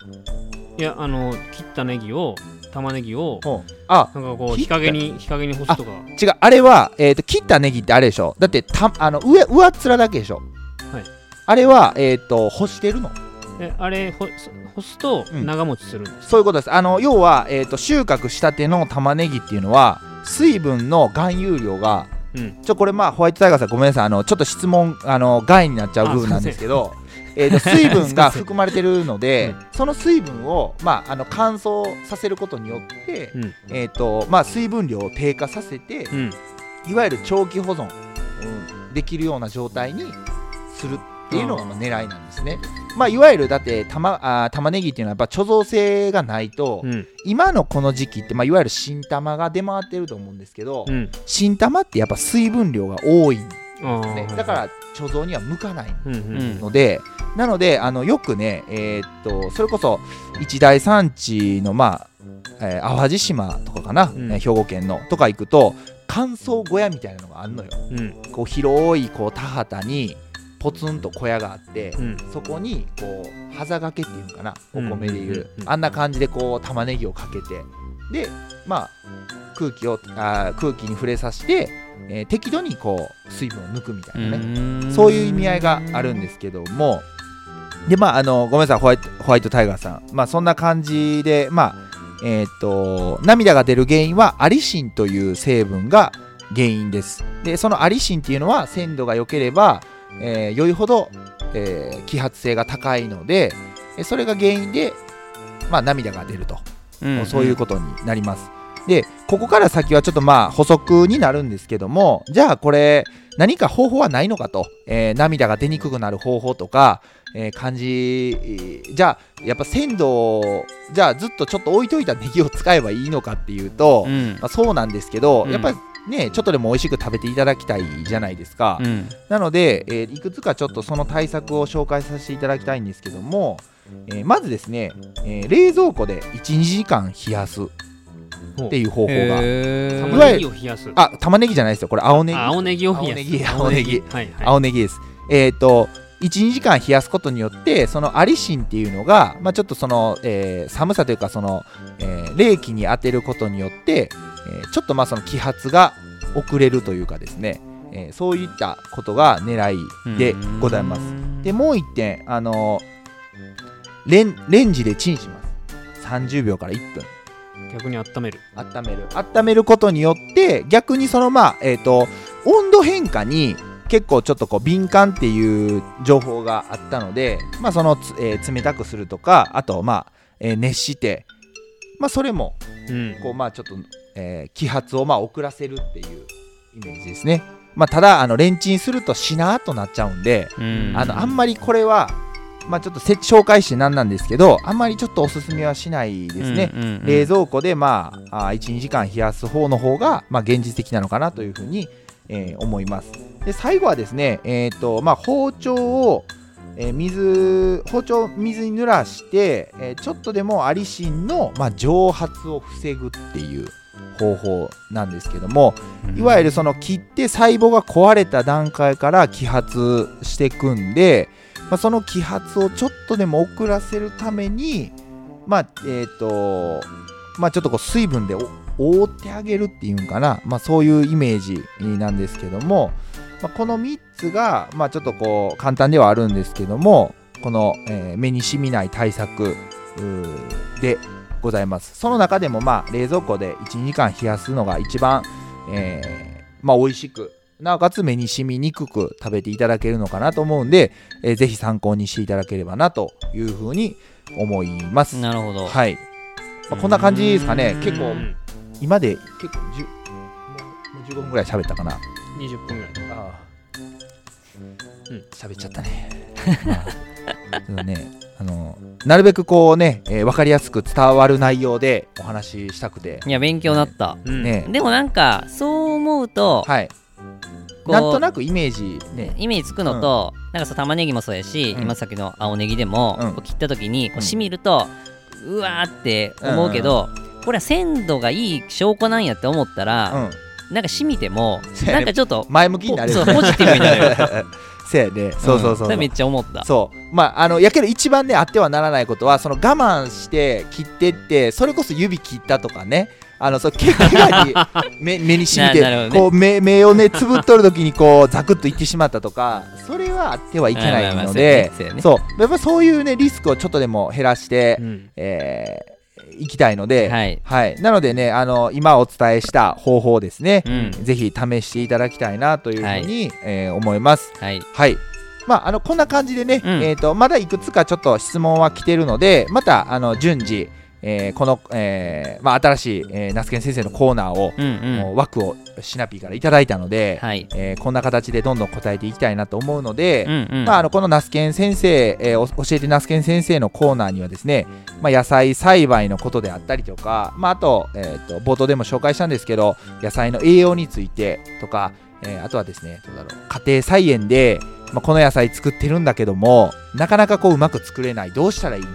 いやあの切ったネギを玉ねぎをう。んあなんかこう日陰に日陰に干すとか。違うあれは、えー、と切ったネギってあれでしょ？だってたあの上上っ面だけでしょ？はい。あれは、えー、と干してるの？えあれほ干すとうん。長持ちするんです、そういうことです。あの要は、えー、と収穫したての玉ねぎっていうのは水分の含有量がうん。ちょこれまあホワイトタイガーさんごめんなさい。あのちょっと質問あの害になっちゃう部分なんですけどえーと [laughs] 水分が含まれてるのでその水分を、まあ、あの乾燥させることによって、うん。えーとまあ、水分量を低下させてうん。いわゆる長期保存、うんできるような状態にするっていうのがまあ狙いなんですね。まあ、いわゆるだって玉あー玉ねぎっていうのはやっぱ貯蔵性がないと、うん。今のこの時期って、まあ、いわゆる新玉が出回ってると思うんですけど、うん。新玉ってやっぱ水分量が多いんね、だから貯蔵には向かないうんうんうん。ので、なのであのよくね、えーっとそれこそ一大産地のまあ、えー淡路島とかかな、うん。えー兵庫県のとか行くと乾燥小屋みたいなのがあるのよ。うん。こう広いこう田畑にポツンと小屋があって、うん。そこにこう端掛けっていうのかなおう。ん米でいう、あんな感じでこう玉ねぎをかけてでまあ空気をあー空気に触れさせて、えー適度にこう水分を抜くみたいなね、そういう意味合いがあるんですけども。でまああのごめんなさいホワイトホワイトタイガーさん。まあそんな感じでまあえーっと涙が出る原因はアリシンという成分が原因です。でそのアリシンっていうのは鮮度が良ければ、えー良いほど、えー揮発性が高いのでえそれが原因でまあ涙が出ると。うん。そういうことになります。でここから先はちょっとまあ補足になるんですけどもじゃあこれ何か方法はないのかと、えー涙が出にくくなる方法とか、えー感じゃあやっぱ鮮度をじゃあずっとちょっと置いといたネギを使えばいいのかっていうと、うん。まあ、そうなんですけど、うん。やっぱりねちょっとでも美味しく食べていただきたいじゃないですか、うん。なので、えーいくつかちょっとその対策を紹介させていただきたいんですけども、えーまずですね、えー冷蔵庫で12時間冷やすっていう方法が。玉ねぎを冷やす。あ玉ねぎじゃないですよ。これ青ネギあ青ネギを冷やす。青ネギ青ネギはいはい。青ネギです。えっ、と12時間冷やすことによってそのアリシンっていうのが、まあ、ちょっとその、えー寒さというかその、えー冷気に当てることによって、えーちょっとまあその揮発が遅れるというかですね、えーそういったことが狙いでございます。でもう一点あのーレンレンジでチンします。30秒から1分逆に温める。温める。温めることによって逆にそのまあえっ、と温度変化に結構ちょっとこう敏感っていう情報があったのでまあそのつ、えー冷たくするとかあとまあ、えー熱してまあそれもうん。こうまあちょっと、えー揮発をまあ遅らせるっていうイメージですね。まあただあのレンチンするとしなーっとなっちゃうんでうん。あのあんまりこれはまあちょっとせ紹介してなんなんですけどあんまりちょっとおすすめはしないですね、うんうんうん冷蔵庫でまああ12時間冷やす方の方がまあ現実的なのかなというふうに、えー思います。で最後はですねえっ、とまあ包丁をえー水包丁を水に濡らして、えーちょっとでもアリシンの、まあ、蒸発を防ぐっていう方法なんですけどもいわゆるその切って細胞が壊れた段階から揮発していくんで、まあ、その揮発をちょっとでも遅らせるためにまあえっ、とまあちょっとこう水分で覆ってあげるっていうんかな、まあ、そういうイメージなんですけども、まあ、この3つが、まあ、ちょっとこう簡単ではあるんですけどもこの、えー目に染みない対策でございます。その中でもまあ冷蔵庫で12時間冷やすのが一番、えーまあ美味しくなおかつ目に染みにくく食べていただけるのかなと思うんで、えーぜひ参考にしていただければなというふうに思います。なるほど。はい、まあこんな感じですかね。結構うん。今で結構10もうもう15分ぐらい喋ったかな。20分ぐらい。ああ。うん。喋っちゃったね。[laughs] まあちょっとねあのなるべくこうね、えー分かりやすく伝わる内容でお話ししたくて。いや勉強になった。うん。ねでもなんかそう思うとはいなんとなくイメージね。イメージつくのと、なんかさ玉ねぎもそうやし、うん。今さっきの青ネギでも、うん。こう切った時にこうん。うしみると、うわーって思うけど、これは鮮度がいい証拠なんやって思ったら、うん。なんかしみてもなんかちょっと前向きになれる。そうポジティブになれる。[laughs] せやね。そうそうそうそう。れめっちゃ思った。そう。まああのやけど一番ねあってはならないことはその我慢して切ってってそれこそ指切ったとかねあのそうけ怪我に [laughs] 目目にしみて、ね。こう目目をねつぶっとる時にこうザクッといってしまったとかそれはあってはいけないまあまあまあのでそうやね。そう。やっぱそういうねリスクをちょっとでも減らして、うん。えーいきたいので、はい。なのでねあの今お伝えした方法ですね、うん。ぜひ試していただきたいなというふうに、えー思います。はい。はい。まあ、あのこんな感じでね、うん。えー、とまだいくつかちょっと質問は来てるのでまたあの順次、えーこの、えーまあ、新しい、えー、ナスケン先生のコーナーを、うんうん。枠をシナピーからいただいたので、はい。えーこんな形でどんどん答えていきたいなと思うので、うんうん。まあ、あのこのナスケン先生、えーお教えてナスケン先生のコーナーにはですね、まあ、野菜栽培のことであったりとか、まあ、あと,、えー、と冒頭でも紹介したんですけど野菜の栄養についてとか、えーあとはですねどうだろう家庭菜園で、まあ、この野菜作ってるんだけどもなかなかこううまく作れないどうしたらいいの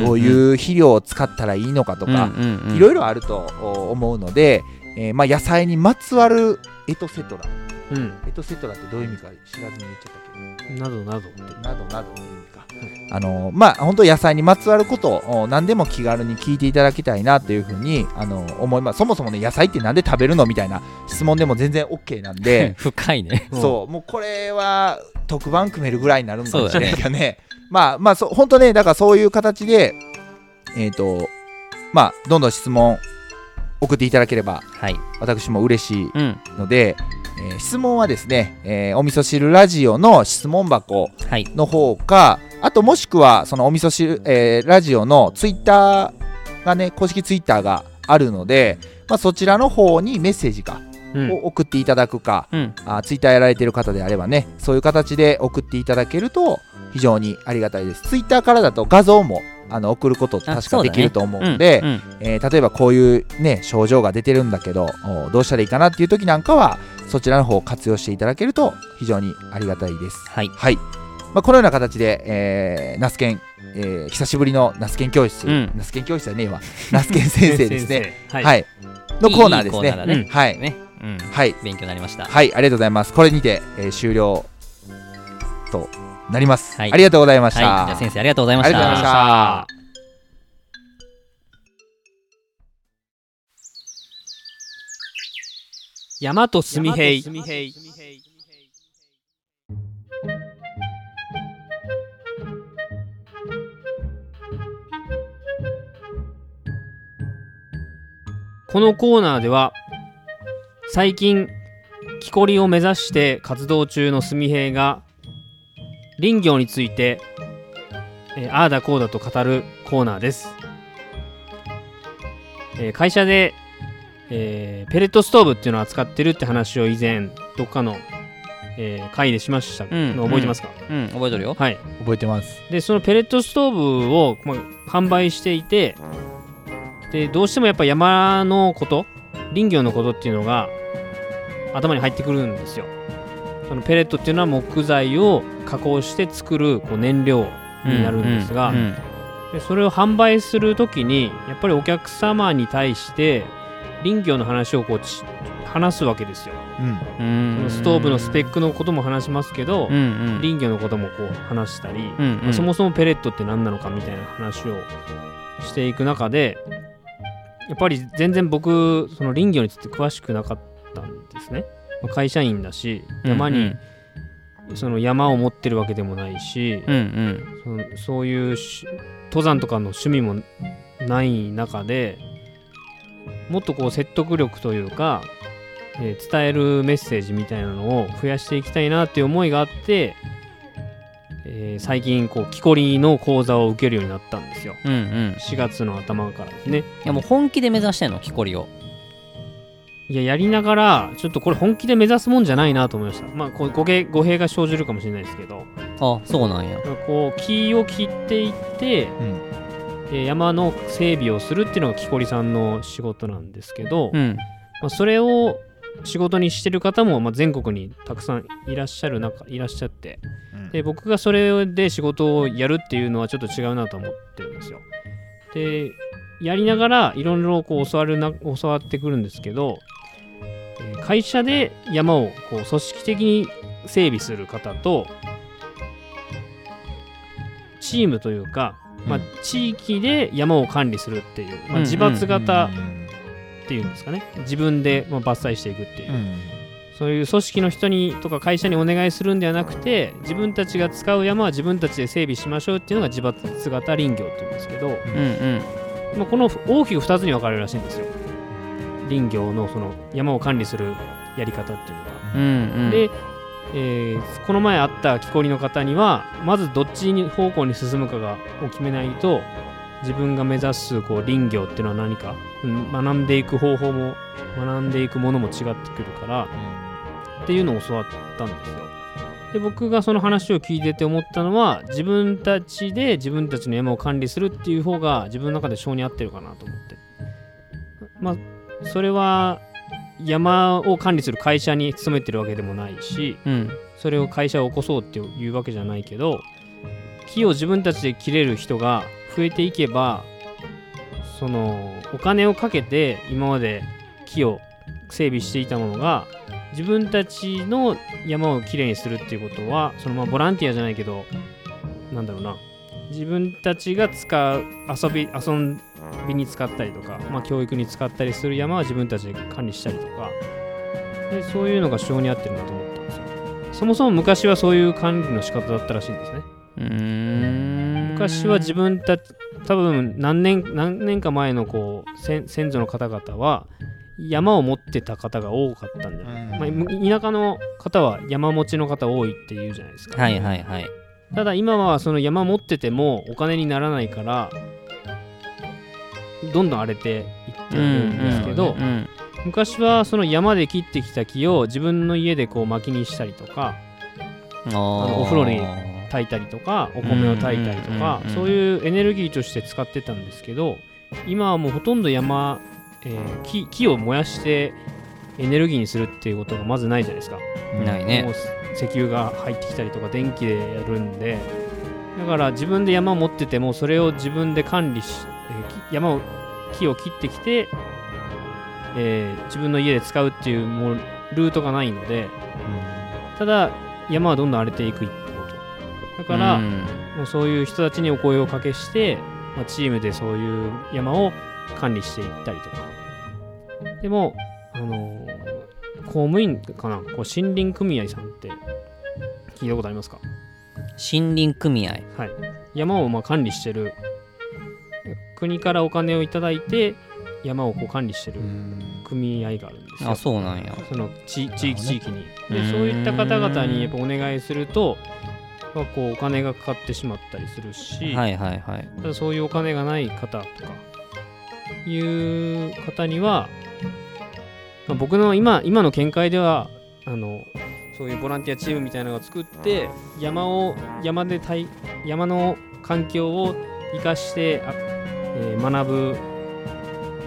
どういう肥料を使ったらいいのかとか、いろいろあるとお思うので、えーまあ、野菜にまつわるエトセトラ。うん。エトセトラってどういう意味か知らずに言っちゃったけ？どなどなど。などなど。の意味か。あのまあ本当野菜にまつわることをお何でも気軽に聞いていただきたいなというふうにあの思います。そもそもね野菜ってなんで食べるのみたいな質問でも全然 OK なんで。[laughs] 深いね。うんそう。もうこれは特番組めるぐらいになるんかもしれないけどねまあまあそう本当ねだからそういう形でえっ、とまあどんどん質問送っていただければはい。私も嬉しいうん。ので、えー質問はですね、えーお味噌汁ラジオの質問箱はい。の方かあともしくはそのお味噌汁、えーラジオのツイッターがね公式ツイッターがあるので、まあ、そちらの方にメッセージかうんを送っていただくか、うん。あツイッターやられてる方であればねそういう形で送っていただけると非常にありがたいです。ツイッターからだと画像もあの送ること確かできると思うので、うんうん。えー例えばこういうね症状が出てるんだけどおどうしたらいいかなっていう時なんかはそちらの方を活用していただけると非常にありがたいです。はい。はい、まあ、このような形で、えー、ナスケン、えー久しぶりのナスケン教室、うん。ナスケン教室じゃねえわ。ナスケン先生ですね。[laughs] 先生。は、はい。いのコーナーですね。いいコーナーだね。はい、ねうん。はい。勉強になりました。はいありがとうございます。これにて、えー終了となります、はい。ありがとうございました、はい。じゃあ先生ありがとうございましありがとうございまた。した山とすみへいこのコーナーでは最近木こりを目指して活動中のすみへいが林業について、えーああだこうだと語るコーナーです、えー会社でえーペレットストーブっていうのを扱ってるって話を以前どっかの、えー回でしました。うん。の覚えてますか、うん。覚えとるよ。はい。覚えてます。でそのペレットストーブを、まあ、販売していてでどうしてもやっぱ山のこと林業のことっていうのが頭に入ってくるんですよ。そのペレットっていうのは木材を加工して作るこう燃料になるんですが、でそれを販売するときにやっぱりお客様に対して林業の話をこうち話すわけですよ。うん。うんそのストーブのスペックのことも話しますけど、うんうん。林業のこともこう話したり、うんうん。そもそもペレットって何なのかみたいな話をしていく中でやっぱり全然僕その林業について詳しくなかったんですね。まあ会社員だし山にその山を持ってるわけでもないし、うんうん。そのそういうし登山とかの趣味もない中でもっとこう説得力というか、えー伝えるメッセージみたいなのを増やしていきたいなっていう思いがあって、えー最近こう木こりの講座を受けるようになったんですよ。うんうん。4月の頭からですね。いやもう本気で目指してんの木こりをいややりながらちょっとこれ本気で目指すもんじゃないなと思いました。まあこう語弊語弊が生じるかもしれないですけど。あそうなんや。こう木を切っていってうん。えー山の整備をするっていうのが木こりさんの仕事なんですけど、うん。まあ、それを仕事にしてる方もまあ全国にたくさんいらっしゃる中いらっしゃってうん。で僕がそれで仕事をやるっていうのはちょっと違うなと思ってるんですよ。でやりながらいろいろこう教わるな教わってくるんですけど、えー会社で山をこう組織的に整備する方とチームというか、まあ、地域で山を管理するっていう、まあ、うん自伐型うん。っていうんですかね。自分でまあ伐採していくっていう、うん。そういう組織の人にとか会社にお願いするんではなくて自分たちが使う山は自分たちで整備しましょうっていうのが自伐型林業っていうんですけど、まあ、この大きく2つに分かれるらしいんですよ林業のその山を管理するやり方っていうのが。うんうんで、えーこの前会った木こりの方にはまずどっちに方向に進むかがを決めないと自分が目指すこう林業っていうのは何か、うん学んでいく方法も学んでいくものも違ってくるからっていうのを教わったんですよ。で僕がその話を聞いてて思ったのは自分たちで自分たちの山を管理するっていう方が自分の中で性に合ってるかなと思ってまあそれは山を管理する会社に勤めてるわけでもないしうん。それを会社を起こそうっていうわけじゃないけど木を自分たちで切れる人が増えていけばそのお金をかけて今まで木を整備していたものが自分たちの山をきれいにするっていうことはそのまあボランティアじゃないけどなんだろうな自分たちが使う遊び遊びに使ったりとか、まあ、教育に使ったりする山は自分たちで管理したりとか。でそういうのが性に合ってるなと思ったんですよ。そもそも昔はそういう管理の仕方だったらしいんですね。昔は自分たち多分何年何年か前のこう先先祖の方々は山を持ってた方が多かったんだよ、まあ、田舎の方は山持ちの方多いって言うじゃないですか、はいはいはいただ今はその山持っててもお金にならないからどんどん荒れていってるんですけど、うん昔はその山で切ってきた木を自分の家でこう薪にしたりとかあのお風呂に炊いたりとかお米を炊いたりとかそういうエネルギーとして使ってたんですけど今はもうほとんど山、えー木木を燃やしてエネルギーにするっていうことがまずないじゃないですか。ないね石油が入ってきたりとか電気でやるんでだから自分で山を持っててもそれを自分で管理し、山を木を切ってきて、えー自分の家で使うっていうもうルートがないのでただ山はどんどん荒れていく一方と。だから、うん。もうそういう人たちにお声をかけして、まあ、チームでそういう山を管理していったりとか。でもあのー公務員かな？こう森林組合さんって聞いたことありますか？森林組合。はい。山をまあ管理してる。国からお金をいただいて山をこう管理してる組合があるんですよ。あそうなんや。その地地域地域に。でそういった方々にやっぱお願いすると、まあ、こうお金がかかってしまったりするし、はいはいはい。ただそういうお金がない方とかいう方には、まあ、僕の今今の見解ではあのそういうボランティアチームみたいなのを作って山を山でたい山の環境を生かして、あえー学ぶ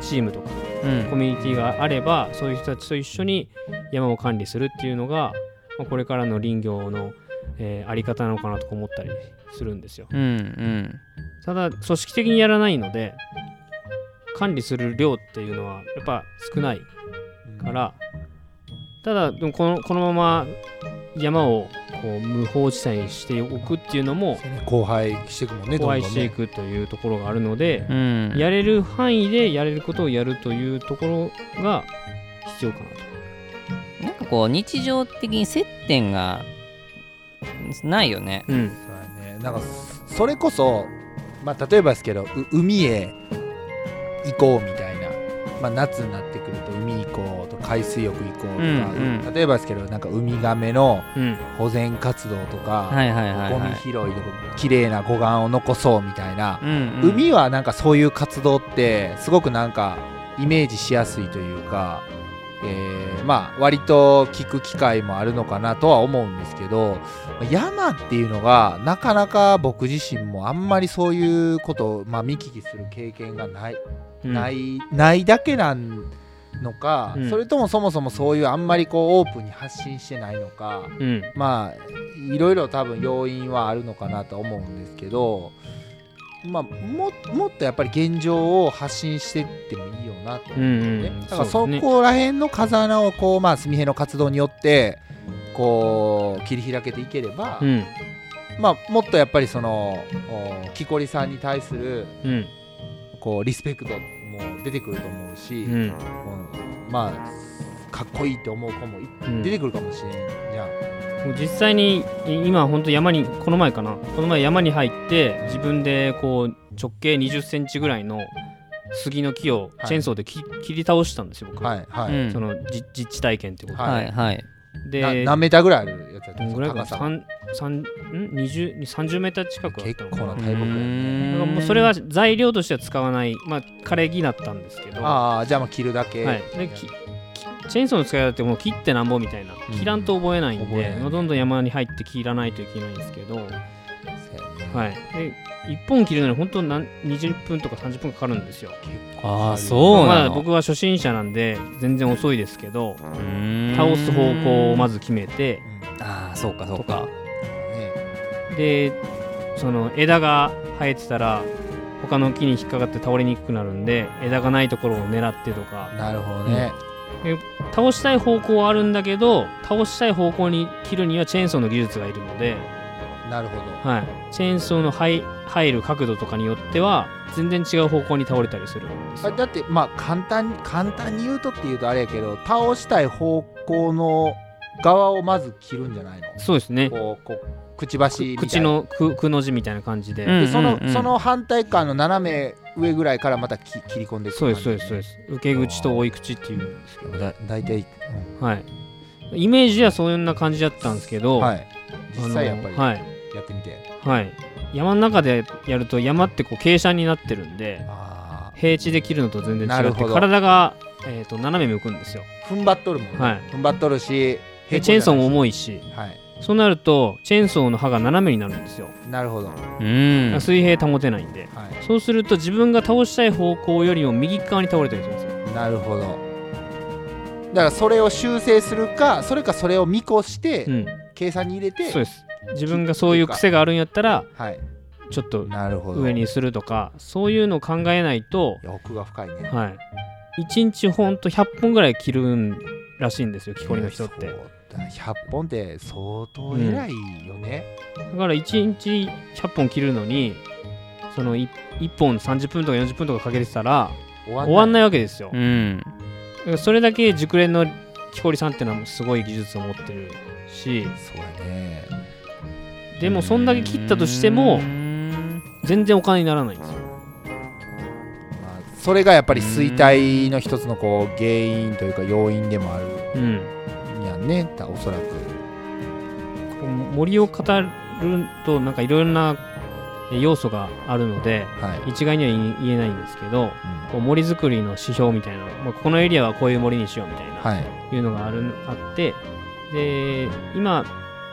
チームとかうん。コミュニティがあればそういう人たちと一緒に山を管理するっていうのが、まあ、これからの林業の、えーあり方なのかなとか思ったりするんですよ。うんうん。ただ組織的にやらないので管理する量っていうのはやっぱ少ないからただでもこのこのまま山をこう無法地帯にしておくっていうのも荒廃していくもんね荒廃していくというところがあるのでうん。やれる範囲でやれることをやるというところが必要かなと。なんかこう日常的に接点がないよね。うん。そうだね。なんかそれこそまあ例えばですけどう海へ行こうみたいな、まあ、夏になってくると海水浴行こうとか、うんうん。例えばですけどなんかウミガメのうん。保全活動とか、ゴミはい拾いで綺麗な護岸を残そうみたいな、うんうん。海はなんかそういう活動ってすごくなんかイメージしやすいというか、えーまあ割と聞く機会もあるのかなとは思うんですけど山っていうのがなかなか僕自身もあんまりそういうことを、まあ、見聞きする経験がない,、うん。ないないだけなんのか、うん。それともそもそもそういうあんまりこうオープンに発信してないのか、うん。まあいろいろ多分要因はあるのかなと思うんですけど、まあ、ももっとやっぱり現状を発信していってもいいよなと思うんうんね、うんだからそこら辺の風穴をこうまあ純平の活動によってこう切り開けていければ、うん。まあもっとやっぱりそのお木こりさんに対するうん。こうリスペクトも出てくると思うし、うん。うん。まあかっこいいって思う子もいうん。出てくるかもしれんじゃん。もう実際にい今本当山にこの前かな。この前山に入って自分でこう直径2 0センチぐらいの杉の木をチェーンソーでき、切り倒したんですよ僕、はいはい、うんそのじ実地体験ってことで、ははいはいでな何メーターぐらいあるやつやったどんぐらいかな高さ三三ん？20 30メーター近くあった結構な大木もうそれは材料としては使わない、まあ、枯れ木だったんですけど、はああじゃあまあ切るだけ、い、でチェーンソーの使い方ってもう切ってなんぼみたいな、うん。切らんと覚えないんで、まあどんどん山に入って切らないといけないんですけど、はい。で1本切るのに本当なん20分とか30分かかるんですよ。ああそうまなの？だ僕は初心者なんで全然遅いですけど倒す方向をまず決めてああそうかそうか。ね。でその枝が生えてたら他の木に引っかかって倒れにくくなるんで枝がないところを狙ってとか。なるほどね、倒したい方向はあるんだけど倒したい方向に切るにはチェーンソーの技術がいるので、なるほど。はい、チェーンソーの入入る角度とかによっては全然違う方向に倒れたりするんですよ。あだってまあ簡単に簡単に言うとって言うとあれやけど倒したい方向の側をまず切るんじゃないの？そうですね。こうこうくちばし口のくくの字みたいな感じで、うんでその、うんうんその反対側の斜め上ぐらいからまたき切り込んでいくそうですそうですそうです。受け口と追い口っていうんですけど。だ大体、はい。イメージはそんな感じだったんですけど、うんはい。実際やっぱり。はいやってみて、はい。山の中でやると山ってこう傾斜になってるんであ平地で切るのと全然違って体が、えー、と斜め向くんですよ。あ踏ん張っとるもんね、はい。踏ん張っとるしでチェーンソーもい重いしはい。そうなるとチェーンソーの刃が斜めになるんですよ、なるほど、うーん。水平保てないんで。はい、そうすると自分が倒したい方向よりも右側に倒れたりするんですよ。なるほど。だからそれを修正するかそれかそれを見越してうん。計算に入れて、そうです自分がそういう癖があるんやったらはい。ちょっとなるほど。上にするとかそういうのを考えないといや奥が深いね。はい。1日ほんと100本ぐらい切るんらしいんですよ木こりの人って。そうだ。100本って相当偉いよね、だから1日100本切るのにその 1, 本30分とか40分とかかけてたら終わ終わんいないわけですよ。うん。それだけ熟練の木こりさんってのはすごい技術を持ってるし。そうやねでもそんだけ切ったとしても全然お金にならないんですよ。まあ、それがやっぱり衰退の一つのこう原因というか要因でもある。うん。んやんねたおそらく。森を語るとなんかいろいろなえ要素があるのではい、一概には言えないんですけどこう森づくりの指標みたいな、まあ、このエリアはこういう森にしようみたいな、はい。い、うのがあるあってで今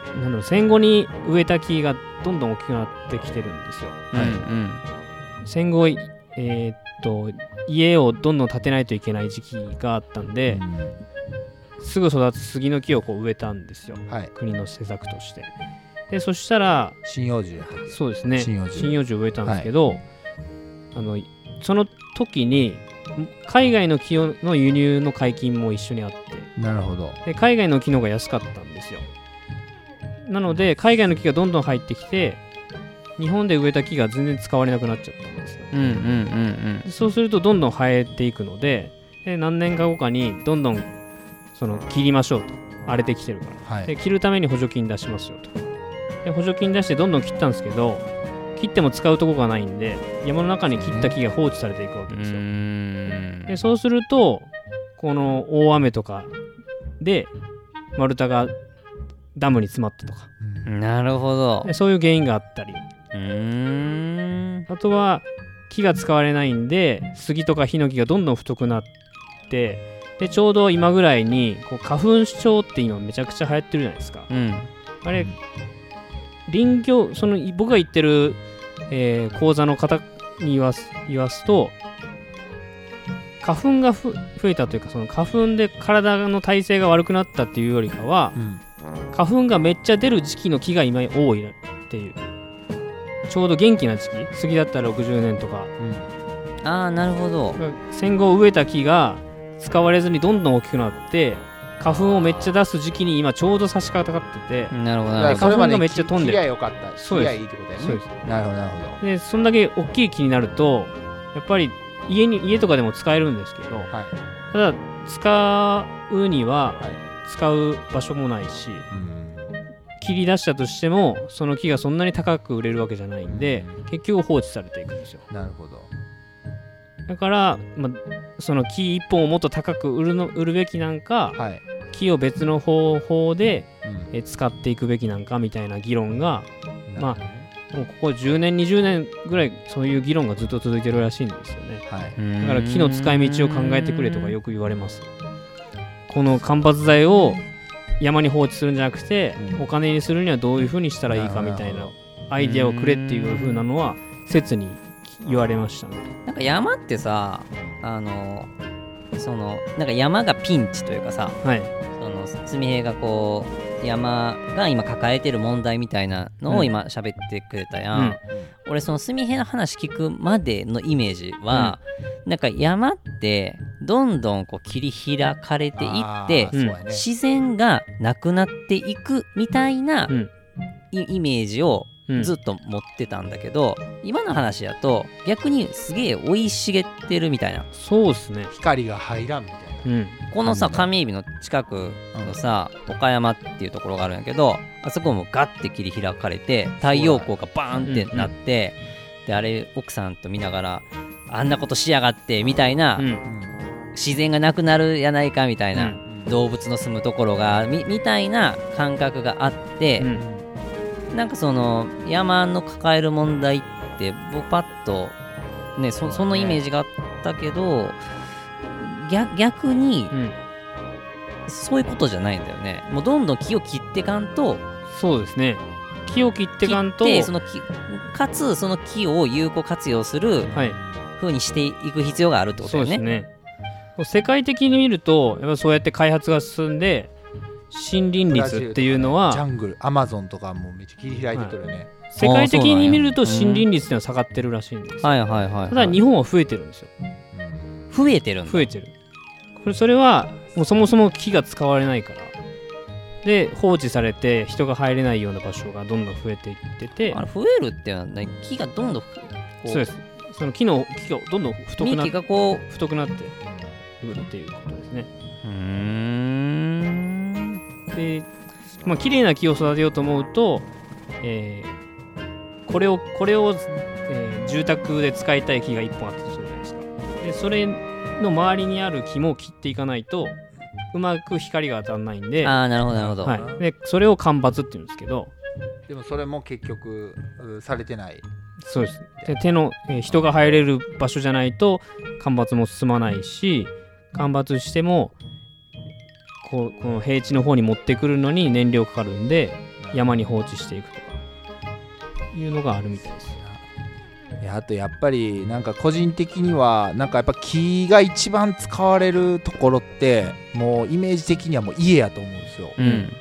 なんだろう戦後に植えた木がどんどん大きくなってきてるんですよ。うんうん戦後、えーっと家をどんどん建てないといけない時期があったんで、すぐ育つ杉の木をこう植えたんですよ。うんはい。国の施策として。でそしたら針葉樹そうですね。針葉樹。を植えたんですけど、あのその時に海外の木の輸入の解禁も一緒にあって。なるほど。で海外の木の方が安かったんですよなので海外の木がどんどん入ってきて日本で植えた木が全然使われなくなっちゃったんですよ。うんうんうんでそうするとどんどん生えていくのでで何年か後かにどんどんその切りましょうと。荒れてきてるから。はい。で切るために補助金出しますよと。で補助金出してどんどん切ったんですけど切っても使うとこがないんで山の中に切った木が放置されていくわけうですよ、ん。でそうするとこの大雨とかで丸太がダムに詰まったとか。うん。なるほど。でそういう原因があったり。うーん。あとは木が使われないんで杉とかヒノキがどんどん太くなってでちょうど今ぐらいにこう花粉症って今めちゃくちゃ流行ってるじゃないですか。うん。あれ林業その僕が言ってる、えー講座の方に言わす言わすと花粉がふ増えたというかその花粉で体の体勢が悪くなったっていうよりかはうん花粉がめっちゃ出る時期の木が今多いっていう。ちょうど元気な時期。杉だったら60年とか。ああなるほど。戦後植えた木が使われずにどんどん大きくなって花粉をめっちゃ出す時期に今ちょうど差し掛かってて、なるほど。花粉がめっちゃ飛んでる。かった。そうです。いいってことやね。なるほどなるほでそんだけ大きい木になるとやっぱり家に家とかでも使えるんですけどどはい。ただ使うにははい使う場所もないしうん。切り出したとしてもその木がそんなに高く売れるわけじゃないんでうん。結局放置されていくんですよ。なるほど。だから、まあ、その木1本をもっと高く売るの売るべきなんかはい。木を別の方法でうん。え使っていくべきなんかみたいな議論がまあもうここ10年20年ぐらいそういう議論がずっと続いてるらしいんですよね。はい。だから木の使い道を考えてくれとかよく言われますこの間伐材を山に放置するんじゃなくてうん。お金にするにはどういうふうにしたらいいかみたいなアイデアをくれっていう風なのは説に言われましたね。なんか山ってさあのそのなんか山がピンチというかさはい。その純平がこう山が今抱えてる問題みたいなのうん。を今喋ってくれたやん、うん。俺その純平の話聞くまでのイメージは、なんか山ってどんどんこう切り開かれていってね。自然がなくなっていくみたいなうん。イイメージをうん。ずっと持ってたんだけど、今の話だと逆にすげえ生い茂ってるみたいな。そうですね。光が入らんみたいなうんこのさ感上海老の近くのさ岡山っていうところがあるんやけどあそこもガッて切り開かれて太陽光がバーンってなって、であれ奥さんと見ながらあんなことしやがってみたいな、うんうん自然がなくなるやないかみたいな、うん動物の住むところがみみたいな感覚があって、うんなんかその山の抱える問題って僕パッとねそそのイメージがあったけど逆逆にうん。そういうことじゃないんだよね。もうどんどん木を切ってかんとそうですね。木を切ってかんと切ってその木かつその木を有効活用するはい。風にしていく必要があるってことそうだよね。ですね。世界的に見るとやっぱそうやって開発が進んで森林率っていうのジはャングルアマゾンとかもめっちゃ切り開いてるよね、世界的に見ると森林率っていうのは下がってるらしいんですよ。はいはいはい、はい。ただ日本は増えてるんですよ。うん増えてるんだ。増えてるそれはもうそもそも木が使われないから。で放置されて人が入れないような場所がどんどん増えていってて。あれ増えるっては、ね、木がどんどんこそうです。その木の木がどんどん太くなっ幹がこ太くなってくるっていうことですね。うん。でまあ綺麗な木を育てようと思うと、えーこれをこれを、えー住宅で使いたい木が1本あったとするじゃないですか。でそれの周りにある木も切っていかないとうまく光が当たらないんで,、ああなるほどなるほど、はい、でそれを間伐っていうんですけどでもそれも結局うされてない。そうです。で手の、えー人が入れる場所じゃないと間伐も進まないし間伐してもこうこの平地の方に持ってくるのに燃料かかるんで山に放置していくとかいうのがあるみたいですあとやっぱりなんか個人的にはなんかやっぱ木が一番使われるところってもうイメージ的にはもう家やと思うんですよ、うん。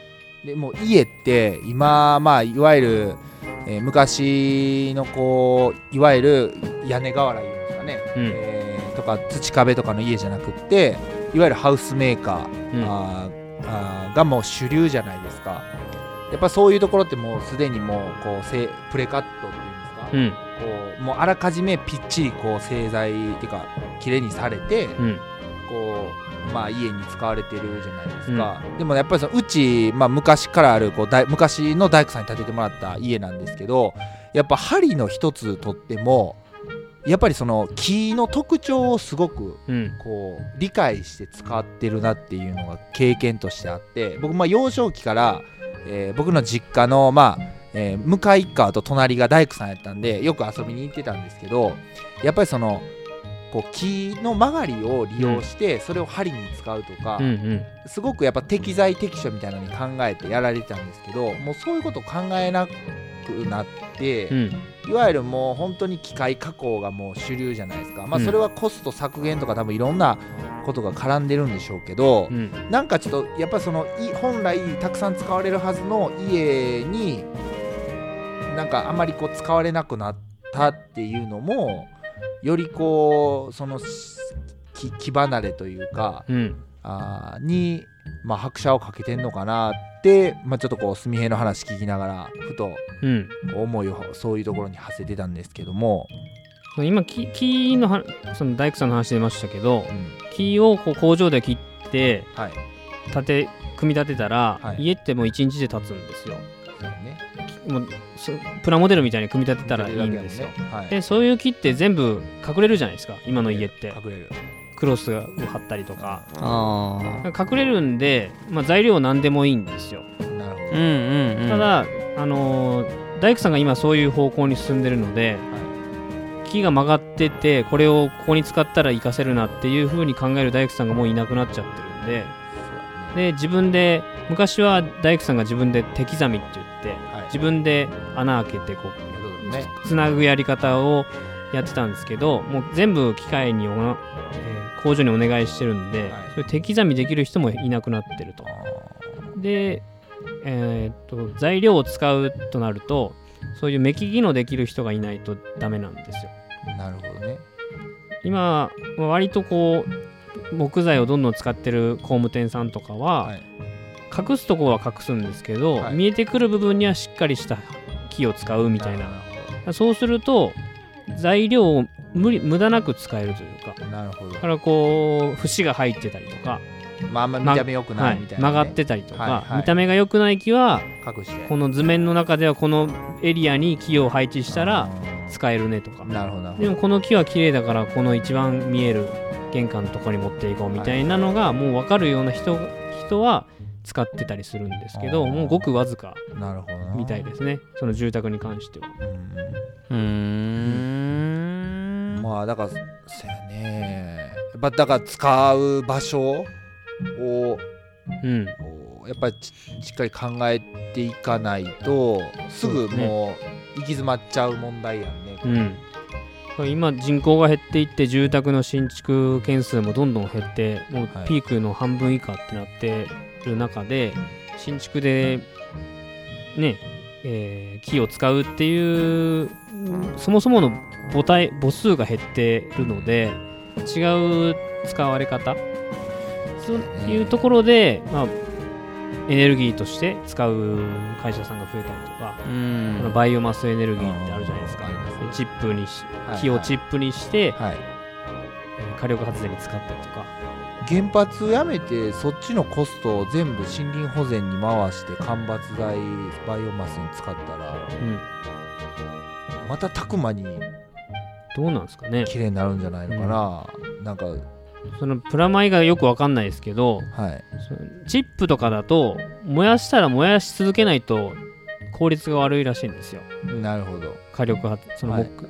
でもう家って今まあいわゆる、えー昔のこういわゆる屋根瓦いうんですかね、うん。えーとか土壁とかの家じゃなくっていわゆるハウスメーカー、うん。あーあーがもう主流じゃないですか。やっぱそういうところってもうすでにもうこうせプレカットっていうんですか、うんこうもうあらかじめぴっちりこう製材っていうか綺麗にされて、うん。こうまあ家に使われてるじゃないですか、でもやっぱりそのうち、まあ、昔からあるこう大昔の大工さんに建ててもらった家なんですけどやっぱ針の一つとってもやっぱりその木の特徴をすごくうん。こう理解して使ってるなっていうのが経験としてあって僕まあ幼少期から、えー僕の実家のまあ、えー向かい一家と隣が大工さんやったんでよく遊びに行ってたんですけどやっぱりそのこう木の曲がりを利用してそれを針に使うとか、うんうん。すごくやっぱ適材適所みたいなのに考えてやられてたんですけどもうそういうことを考えなくなって、うん。いわゆるもう本当に機械加工がもう主流じゃないですか。まあうん。それはコスト削減とか多分いろんなことが絡んでるんでしょうけど、うん。なんかちょっとやっぱそのい本来たくさん使われるはずの家になんかあまりこう使われなくなったっていうのもよりこうその木木離れというかうん。あーに、まあ、拍車をかけてんのかなって、まあ、ちょっとこう純平の話聞きながらふと思いをそういうところに馳せてたんですけども、今木木のはその大工さんの話出ましたけどうん。木をこう工場で切ってはい。立て組み立てたら、はい。家ってもう1日で建つんですよ。そうねもうそプラモデルみたいに組み立てたらいいんですよ、はい、でそういう木って全部隠れるじゃないですか。今の家って。隠れる。クロスを貼ったりとか。ああ隠れるんで、まあ、材料何でもいいんですよ。なるほど、うんうんうん。ただ、あのー大工さんが今そういう方向に進んでるので木が曲がっててこれをここに使ったら活かせるなっていう風に考える大工さんがもういなくなっちゃってるんで。で自分で昔は大工さんが自分で手刻みって言ってはい自分で穴開けてこうね。つなぐやり方をやってたんですけどもう全部機械におな、えー工場にお願いしてるんで、はい。それ手刻みできる人もいなくなってると。で、えーっと材料を使うとなるとそういう目利きのできる人がいないとダメなんですよ。なるほどね。今まあ割とこう木材をどんどん使ってる工務店さんとかは、はい隠すところは隠すんですけど、はい。見えてくる部分にはしっかりした木を使うみたいな。なそうすると材料を無理無駄なく使えるというか。なるほど。だからこう節が入ってたりとか、まああんま見た目良くはないい。みたいなね。曲がってたりとか、はいはい。見た目が良くない木は隠して。この図面の中ではこのエリアに木を配置したら使えるねとか。なるほどでもこの木は綺麗だからこの一番見える玄関のところに持っていこうみたいなのがもう分かるような人人は使ってたりするんですけどもうごくわずかみたいですね。その住宅に関しては。うん。まあだからそやね。やっぱだから使う場所をうん。やっぱりちしっかり考えていかないとすぐもう行き詰まっちゃう問題やんね。うん。今人口が減っていって住宅の新築件数もどんどん減ってもうはい。ピークの半分以下ってなってる中で新築でね、えー木を使うっていううんそもそもの母体母数が減ってるので違う使われ方そういうところで、まあ、エネルギーとして使う会社さんが増えたりとか、うこのんバイオマスエネルギーってあるじゃないですか。チップにしはい。木をチップにして、はい、えー火力発電に使ったりとか原発やめてそっちのコストを全部森林保全に回して間伐材バイオマスに使ったらうん。またたくまにどうなんですかね。綺麗になるんじゃないのかな、なんかそのプラマイがよくわかんないですけどはい。チップとかだと燃やしたら燃やし続けないと効率が悪いらしいんですよ。なるほど。火力発そのはい。木、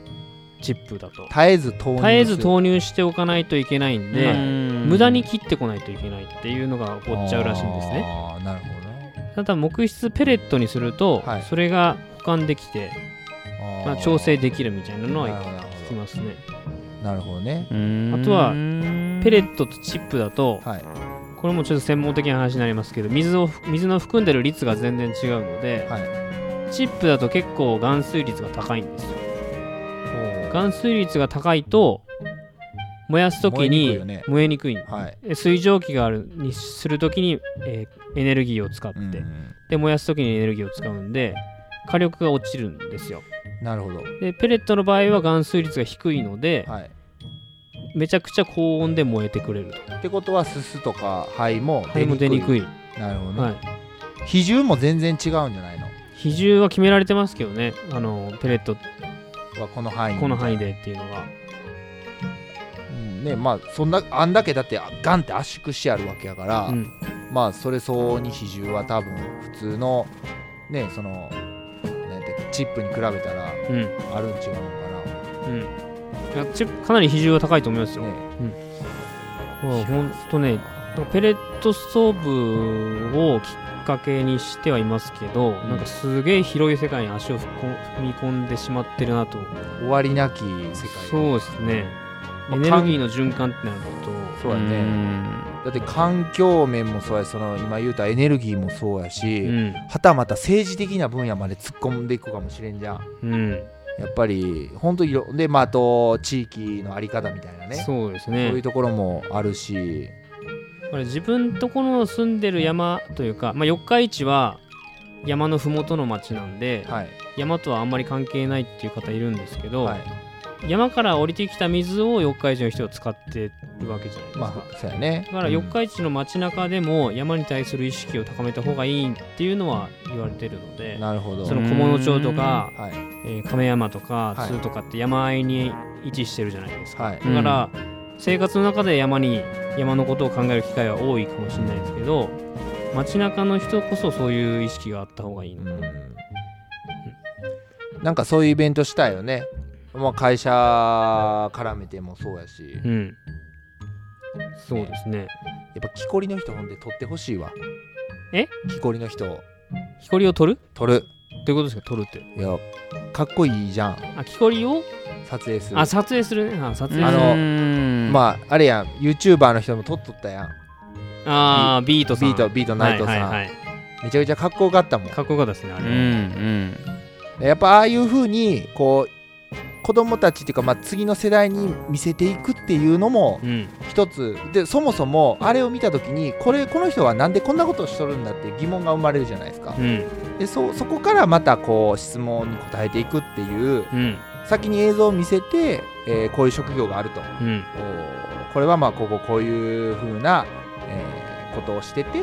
チップだと。絶えず投入絶えず入投入しておかないといけないんで、うん。無駄に切ってこないといけないっていうのが起こっちゃうらしいんですね。なるほどね。ただ木質ペレットにすると、はい。それが保管できて、まあ、調整できるみたいなのは聞きますね。なるほどね。うん。あとはペレットとチップだとはい。これもちょっと専門的な話になりますけど水を水の含んでる率が全然違うので、はい。チップだと結構含水率が高いんですよ含水率が高いと燃やす時に燃えにくいよね。燃えにくい。はい。で水蒸気があるにする時に、えーエネルギーを使って、うんで燃やす時にエネルギーを使うんで火力が落ちるんですよ。なるほど。でペレットの場合は含水率が低いので、はい。めちゃくちゃ高温で燃えてくれると。ってことはすすとか灰も出にくい。い、なるほどね、はい、比重も全然違うんじゃないの？比重は決められてますけどね。あのペレットはこの範囲この範囲でっていうのが。うん。ねまあそんなあんだけだってガンって圧縮してあるわけやから、うん。まあそれ相応に比重は多分普通のねそのチップに比べたらうん。あるん違うのかうん。いやチップかなり比重は高いと思いますよ、なねもうほんとねペレットストーブをきっかけにしてはいますけど、ん。なんかすげえ広い世界に足を踏み込んでしまってるなと。終わりなき世界。そうですね。まあエネルギーの循環ってなるそうやね。だって環境面もそうやしその今言うたエネルギーもそうやとし、うん。はたまた政治的な分野まで突っ込んでいくかもしれんじゃん。うん。やっぱり本当いろでまああと地域のあり方みたいなね。そうですそういうねところもあるしこれ自分とこの住んでる山というか、まあ、四日市は山の麓の町なんで、はい。山とはあんまり関係ないっていう方いるんですけど、はい。山から降りてきた水を四日市の人が使ってるわけじゃないですか、まあそうやね。だから四日市の街中でも山に対する意識を高めた方がいいっていうのは言われてるのうでんなるほど。その菰野町とか、はい。えー亀山とかはい。津とかって山あいに位置してるじゃないですか、はい。だから、生活の中で山に山のことを考える機会は多いかもしれないですけど街中の人こそそういう意識があった方がいいのうん。なんかそういうイベントしたいよね。まあ会社絡めてもそうやし。やうん。そうですね。っぱ木こりの人ほんで取ってほしいわ。え？木こりの人を。木こりを取る？取る。ういうことですか？撮るって。いやかっこいいじゃん。あ木こりを？撮影する。あ撮影するね。あ撮影あのするあまああれやん。YouTuber の人も撮っとったやん。あービートさん。ビートビートナイトさん、はいはいはい。めちゃくちゃかっこよかったもん。かっこよかったですねあうんうれ、んやっぱああいう風にこう子供たちっていうか、まあ、次の世代に見せていくっていうのもうん。一つ。でそもそもあれを見た時にこれこの人はなんでこんなことをしとるんだっていう疑問が生まれるじゃないですか。うん。でそそこからまたこう質問に答えていくっていううん先に映像を見せて、えーこういう職業があると。うん。おこれはまあこここういう風な、えーことをしてて、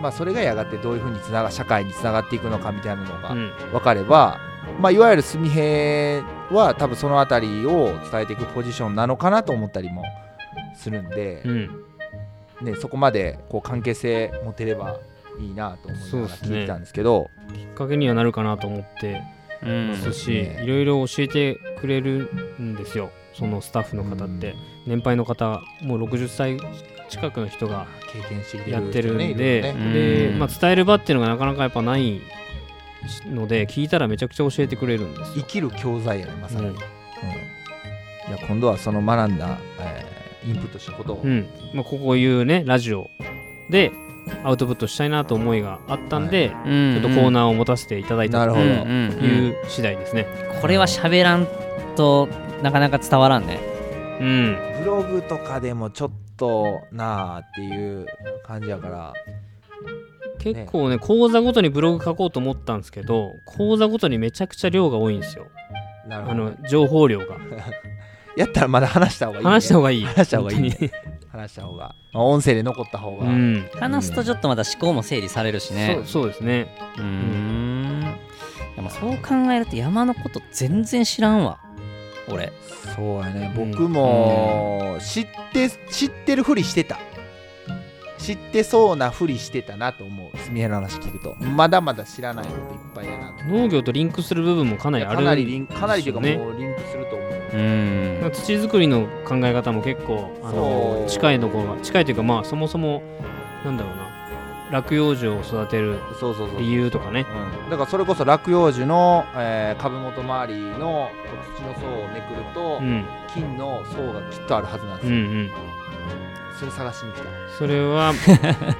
まあ、それがやがてどういう風につなが社会につながっていくのかみたいなのがうん。分かれば、まあ、いわゆる純平は多分その辺りを伝えていくポジションなのかなと思ったりもするんで、うん。ね、そこまでこう関係性持てればいいなと思いながら聞いてたんですけど。きっかけにはなるかなと思って。うんますし、ねいろいろ教えてくれるんですよ。そのスタッフの方って、年配の方もう60歳近くの人が経験してきてやってるんねでで、まあ、伝える場っていうのがなかなかやっぱないので聞いたらめちゃくちゃ教えてくれるんですよ。生きる教材やねまさに、ううん。んいや今度はその学んだ、えーインプットしたことを、うん。まあ、こういうねラジオでアウトプットしたいなと思いがあったんで、うん。ちょっとコーナーを持たせていただいたという次第ですね。これは喋らんとなかなか伝わらんね。うん、ブログとかでもちょっとなあっていう感じやから。結構ね講座ごとにブログ書こうと思ったんですけど講座ごとにめちゃくちゃ量が多いんですよ。あなるほどの情報量が。[laughs] やったらまだ話した方がいい、ね、話した方がいい。話した方がいいね。本話した方がまあ音声で残った方が、うん。話すとちょっとまた思考も整理されるしね。そうそうですね。うーん。でもそう考えると山のこと全然知らんわ。俺。そうやね。うん。僕も知って知ってるふりしてた。知ってそうなふりしてたなと思う。すみへの話聞くと。まだまだ知らないこといっぱいやなと。農業とリンクする部分もかなりあるかなりリンかなりというかねもうリンクすると思う、うーん土作りの考え方も結構あの近いところが近いというかまあそもそもなんだろうな。落葉樹を育てるそうそうそう理由とかね。うん、だからそれこそ落葉樹の、えー株元周りの土の層をめくると、うん。金の層がきっとあるはずなんですよ、うんうん。それ探しに来た、それは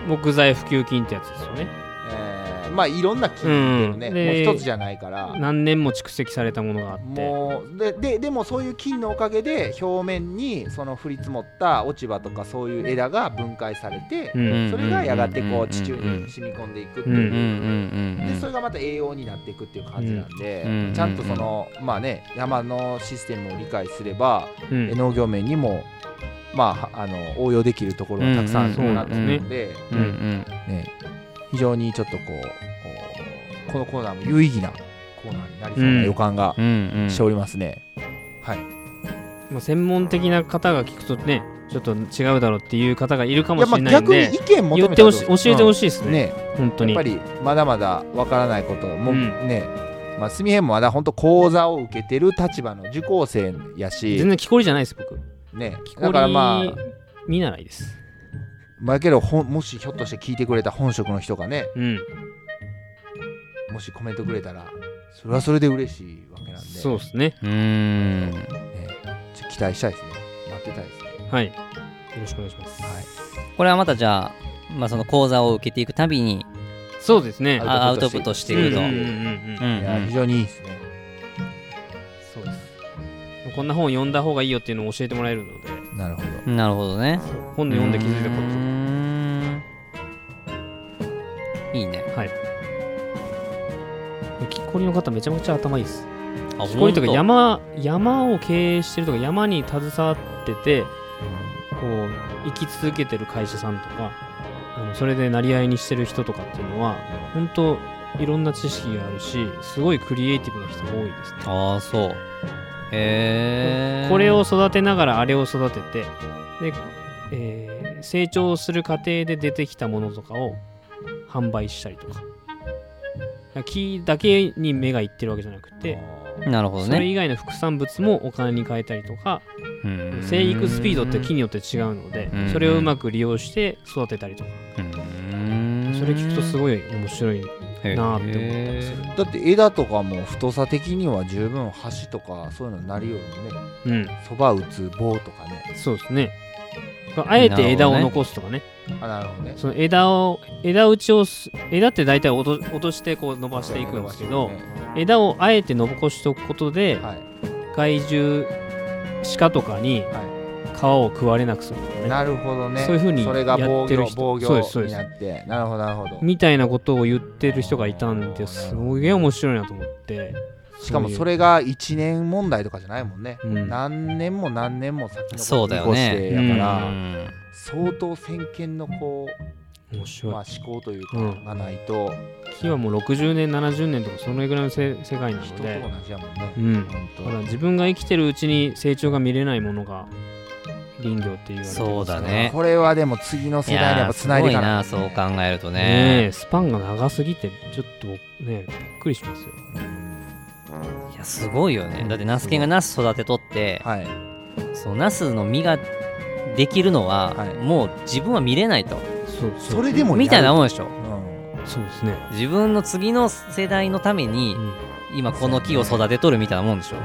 木材普及金ってやつですよね。[laughs] えーまあいろんな金っていうね、うん。でもう一つじゃないから。何年も蓄積されたものがあって。もうでででもそういう金のおかげで表面にその降り積もった落ち葉とかそういう枝が分解されて、うん。それがやがてこう地中うんに染み込んでいくってう。ん。いう、でそれがまた栄養になっていくっていう感じなんで、うん。ちゃんとその、まあね山のシステムを理解すれば、うん。農業面にもまあはあの応用できるところがたくさんあるなと思うので、ね、非常にちょっとこうこのコーナーも有意義なコーナーになりそうな予感がうんうんしておりますね。はい。まあ、専門的な方が聞くとねちょっと違うだろうっていう方がいるかもしれないんで逆に意見求めて教えてほしいいですね,、ね。本当に。やっぱりまだまだわからないことも、うん。ね。まあ、すみへんもまだ本当講座を受けてる立場の受講生やし。全然木こりじゃないです僕。ね。だからまりあ見習いですまあやけどもしひょっとして聞いてくれた本職の人がねうん。もしコメントくれたらそれはそれで嬉しいわけなんで。そうですね。うーん。ねちょっと期待したいですね。待ってたいですね。はい。よろしくお願いします、はい。これはまたじゃあ、まあ、その講座を受けていくたびにそうですね。ああアウトプットしていくと、うんうんうんうんうん。いや非常にいいですね。そうです。こんな本読んだ方がいいよっていうのを教えてもらえるのでなるほど。うんなるほどね。本で読んで気づいたこうーん。いいね。とはい。木こりの方めちゃめちゃ頭いいです。あ木こりとか山山を経営してるとか山に携わっててこう生き続けてる会社さんとかあのそれで成り合いにしてる人とかっていうのは本当いろんな知識があるしすごいクリエイティブな人が多いですね。ああそうへえこれを育てながらあれを育ててで、えー成長する過程で出てきたものとかを販売したりとか。木だけに目がいってるわけじゃなくてなるほどそれね以外の副産物もお金に変えたりとかうん。生育スピードって木によって違うのでうん。それをうまく利用して育てたりとか。うん。それ聞くとすごい面白いなあって思ったりするだって枝とかも太さ的には十分橋とかそういうのになりよるもんね。うん。そば打つ棒とかね。そうですね。あえて枝を残すとかね。あなるほどね。その枝を枝打ちをす枝って大体落と落としてこう伸ばしていくんですけど、枝をあえて残しておくことではい。害獣鹿とかには皮を食われなくするとかね。いなるほどね。そういう風にそれが防御やってる人。防そうですそうです。御になって。なるほどなるほど。みたいなことを言ってる人がいたんです。げえ面白いなと思って。しかもそれが1年問題とかじゃないもんね、うん。何年も何年も先のそうだよね。見越してやから、うん。相当先見のこう、面白い、まあ、思考というかうん。がないと。木はもう60年70年とかそのぐらいのせ世界な人とので同じやもんね、うん。本当。だから自分が生きてるうちに成長が見れないものが林業って言われてますそうだね。これはでも次の世代にやっぱつないでいかない。やーすごいなそう考えるとね。ねえスパンが長すぎてちょっとねびっくりしますよ。いやすごいよね。だってナスケンがナス育てとってはい。そのナスの実ができるのは、はい。もう自分は見れないと。そうそう。それでもみたいなもん、でしょ。うん。そうですね、自分の次の世代のためにうん。今この木を育てとるみたいなもんでしょ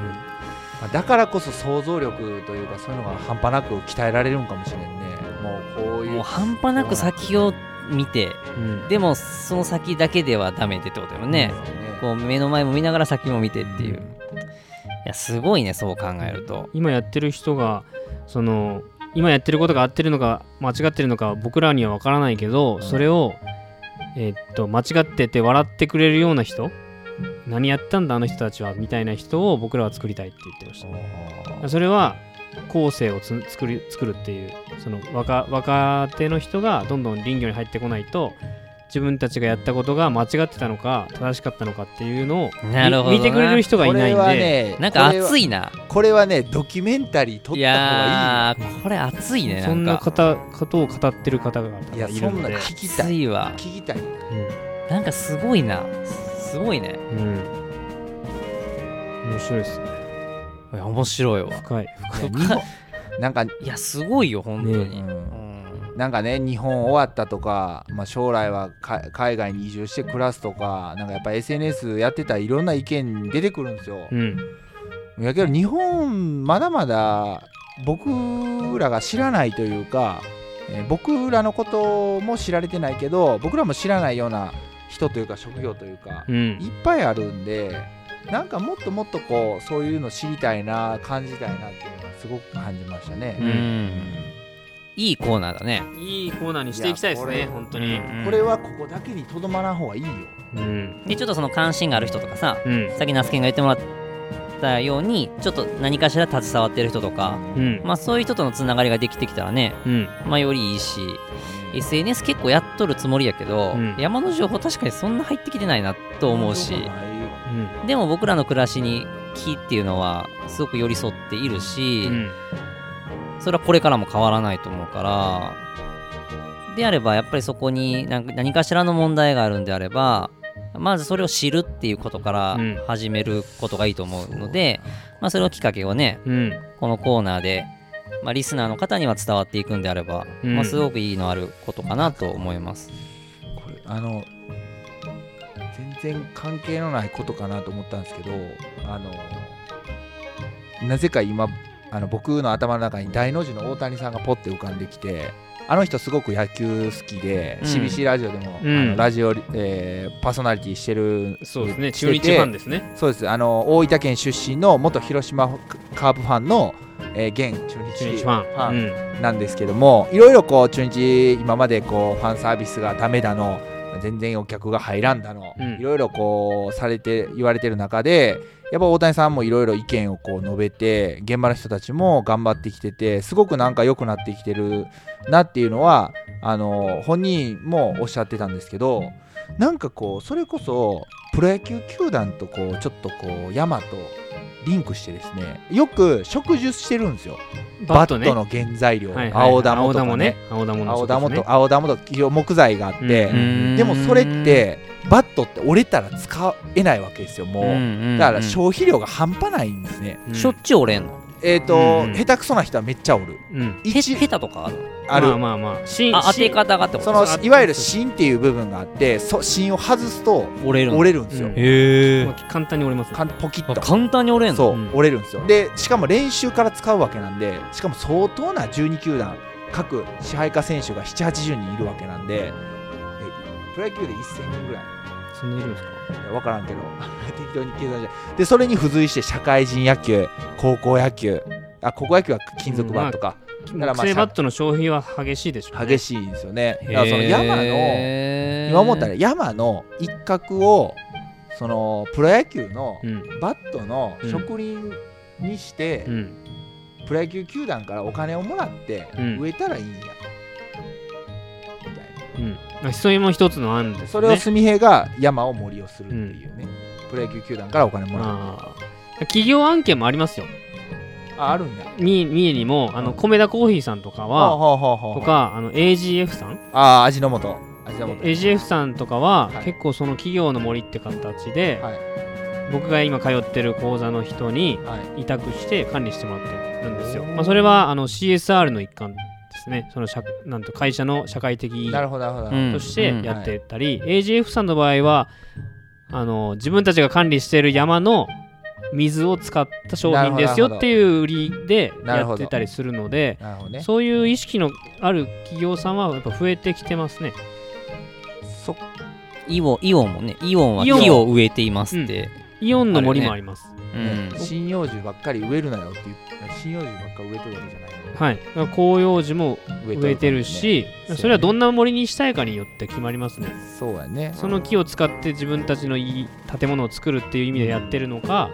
まあだからこそ想像力というかそういうのが半端なく鍛えられるんかもしれんね。もうこういうもう半端なく先を見てうん。でもその先だけではダメでってことだよね、こう目の前も見ながら先も見てっていう、いやすごいねそう考えると。今やってる人がその今やってることが合ってるのか間違ってるのか僕らには分からないけど、ん。それを、えーっと間違ってて笑ってくれるような人何やったんだあの人たちはみたいな人を僕らは作りたいって言ってました。それは後世をつ作り作るっていうその若若手の人がどんどん林業に入ってこないと自分たちがやったことが間違ってたのか正しかったのかっていうのをなるほどな。見てくれる人がいないんこれはで、ねなんか熱いいな。これはねドキュメンタリー撮いった方がやーこれ熱いねなそんな方ことを語ってる方がいいいやそんない。るので、聞きたい。熱いわ聞きたい。なんかすごいなすごいね。うん。うん、面白いですね。いや面白いわ。深い。い。や日本なんか、いやすごいよ本当に、ねうんうん。なんかね日本終わったとか、まあ、将来はか海外に移住して暮らすとかなんかやっぱ SNS やってたらいろんな意見出てくるんですよ。うん。やけど日本まだまだ僕らが知らないというか、えー僕らのことも知られてないけど僕らも知らないような人というか職業というか、うん。いっぱいあるんでなんかもっともっとこうそういうの知りたいな感じたいなっていうのはすごく感じましたね。うん。いいコーナーだね。いいコーナーにしていきたいですね本当に。これはここだけにとどまらん方がいいよ。うん。でちょっとその関心がある人とかさうん。さっきナスケンが言ってもらったようにちょっと何かしら携わってる人とかうん。まあそういう人とのつながりができてきたらねうん。まあよりいいし SNS 結構やっとるつもりやけど、うん。山の情報確かにそんな入ってきてないなと思うしうん。でも僕らの暮らしに木っていうのはすごく寄り添っているし、うん。それはこれからも変わらないと思うからであればやっぱりそこに何何かしらの問題があるんであればまずそれを知るっていうことからうん。始めることがいいと思うので、まあ、それをきっかけをねうん。このコーナーで、まあ、リスナーの方には伝わっていくんであれば、うん。まあ、すごくいいのあることかなと思います。これあの全然関係のないことかなと思ったんですけどあのなぜか今あの僕の頭の中に大の字の大谷さんがポッて浮かんできてあの人すごく野球好きで、うん。CBC ラジオでも、うん。あのラジオ、えーパーソナリティしてるそうですね。中日ファンですね。そうです。あの大分県出身の元広島カープファンの、えー現中日ファン。なんですけどもいろいろこう中日今までこうファンサービスがダメだの全然お客が入らんだの、うん。いろいろこうされて言われてる中でやっぱ大谷さんもいろいろ意見をこう述べて現場の人たちも頑張ってきててすごくなんか良くなってきてるなっていうのはあの本人もおっしゃってたんですけどなんかこうそれこそプロ野球球団とこうちょっとこう山とリンクしてですねよく植樹してるんですよ。うんバットの原材料、はいはいはい。青玉とかね。青玉ね。青玉と青玉と企業木材があって、うんでもそれってバットって折れたら使えないわけですよもう、だから消費量が半端ないんですね、うんしょっちゅう折れんの？えっ、と、うんうん。下手くそな人はめっちゃおる。うん。下手とかある？ある、まあまあまあ。芯あ当て方がってこと？そのいわゆる芯っていう部分があってそ芯を外すと折れる。折れるんですよ、うん。へえまあ簡単に折れますね。かんポキッと。簡単に折れんの？そう、うん。折れるんですよ。でしかも練習から使うわけなんでしかも相当な12球団各支配下選手が780人いるわけなんでえプロ野球で1000人ぐらいそんないるんですか？いや分からんけど。[laughs] 適当に計算してでそれに付随して社会人野球高校野球。あ高校野球は金属バットか、だからまあ木製バットの消費は激しいでしょうね。激しいんですよね。だからその山の今思ったら山の一角をそのプロ野球のうん。バットの植林にして、うん。プロ野球球団からお金をもらってうん。植えたらいいんや、みたいうん。まあそれも一つの案ですね。なそれを純平が山を森をするっていうね、プロ野球球団からお金もらう。企業案件もありますよ。ああるんや三三重にもあのうん。米田コーヒーさんとかはとかあの AGF さん。ああ味の素。味の素。AGF さんとかははい。結構その企業の森って形ではい。僕が今通ってる講座の人にはい。委託して管理してもらってるんですよ。まあ、それはあの CSR の一環ですね。その社なんと会社の社会的意義なるほどなるほど、うん。としてやってたり、AGF さんの場合はあの自分たちが管理している山の水を使った商品ですよっていう売りでやってたりするので、ね。そういう意識のある企業さんはやっぱ増えてきてますね。そイオンイオンもねイオンはイオン木を植えていますって、イオンの森もあります。うん。針葉樹ばっかり植えるなよって言って針葉樹ばっかり植えてるわけじゃないのはい、だから広葉樹も植えてるし、ねそれはどんな森にしたいかによって決まりますね。そうやね。その木を使って自分たちのいい建物を作るっていう意味でやってるのか、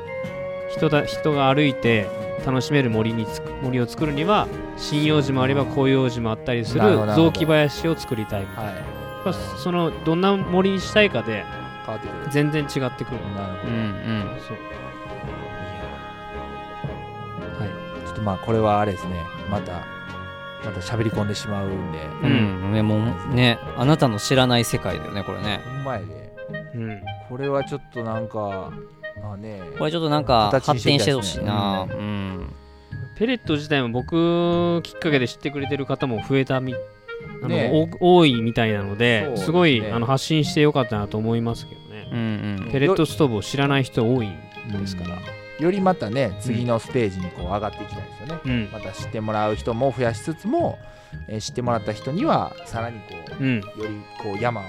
人だ人が歩いて楽しめる森につく森を作るには針葉樹もあれば広葉樹もあったりする雑木林を作りたいみたいな、はい。やっぱそのどんな森にしたいかで変わってくる。全然違ってくる。なるほど。うんうん。そう。はちょっとまあこれはあれですね。またまた喋り込んでしまうんで。うん、ねもうねあなたの知らない世界だよねこれね。ほんまやで。い、うん、これはちょっとなんかまあね。これちょっとなんか発展してほしいしていきたいですなうん。ペレット自体も僕きっかけで知ってくれてる方も増えたみあの、多いみたいなのでねすごいあの発信してよかったなと思いますけどね。うんうんペレットストーブを知らない人多いんですから。よりまたね次のステージにこう上がっていきたいですよね、うん。また知ってもらう人も増やしつつも、えー知ってもらった人にはさらにこううん。よりこう山を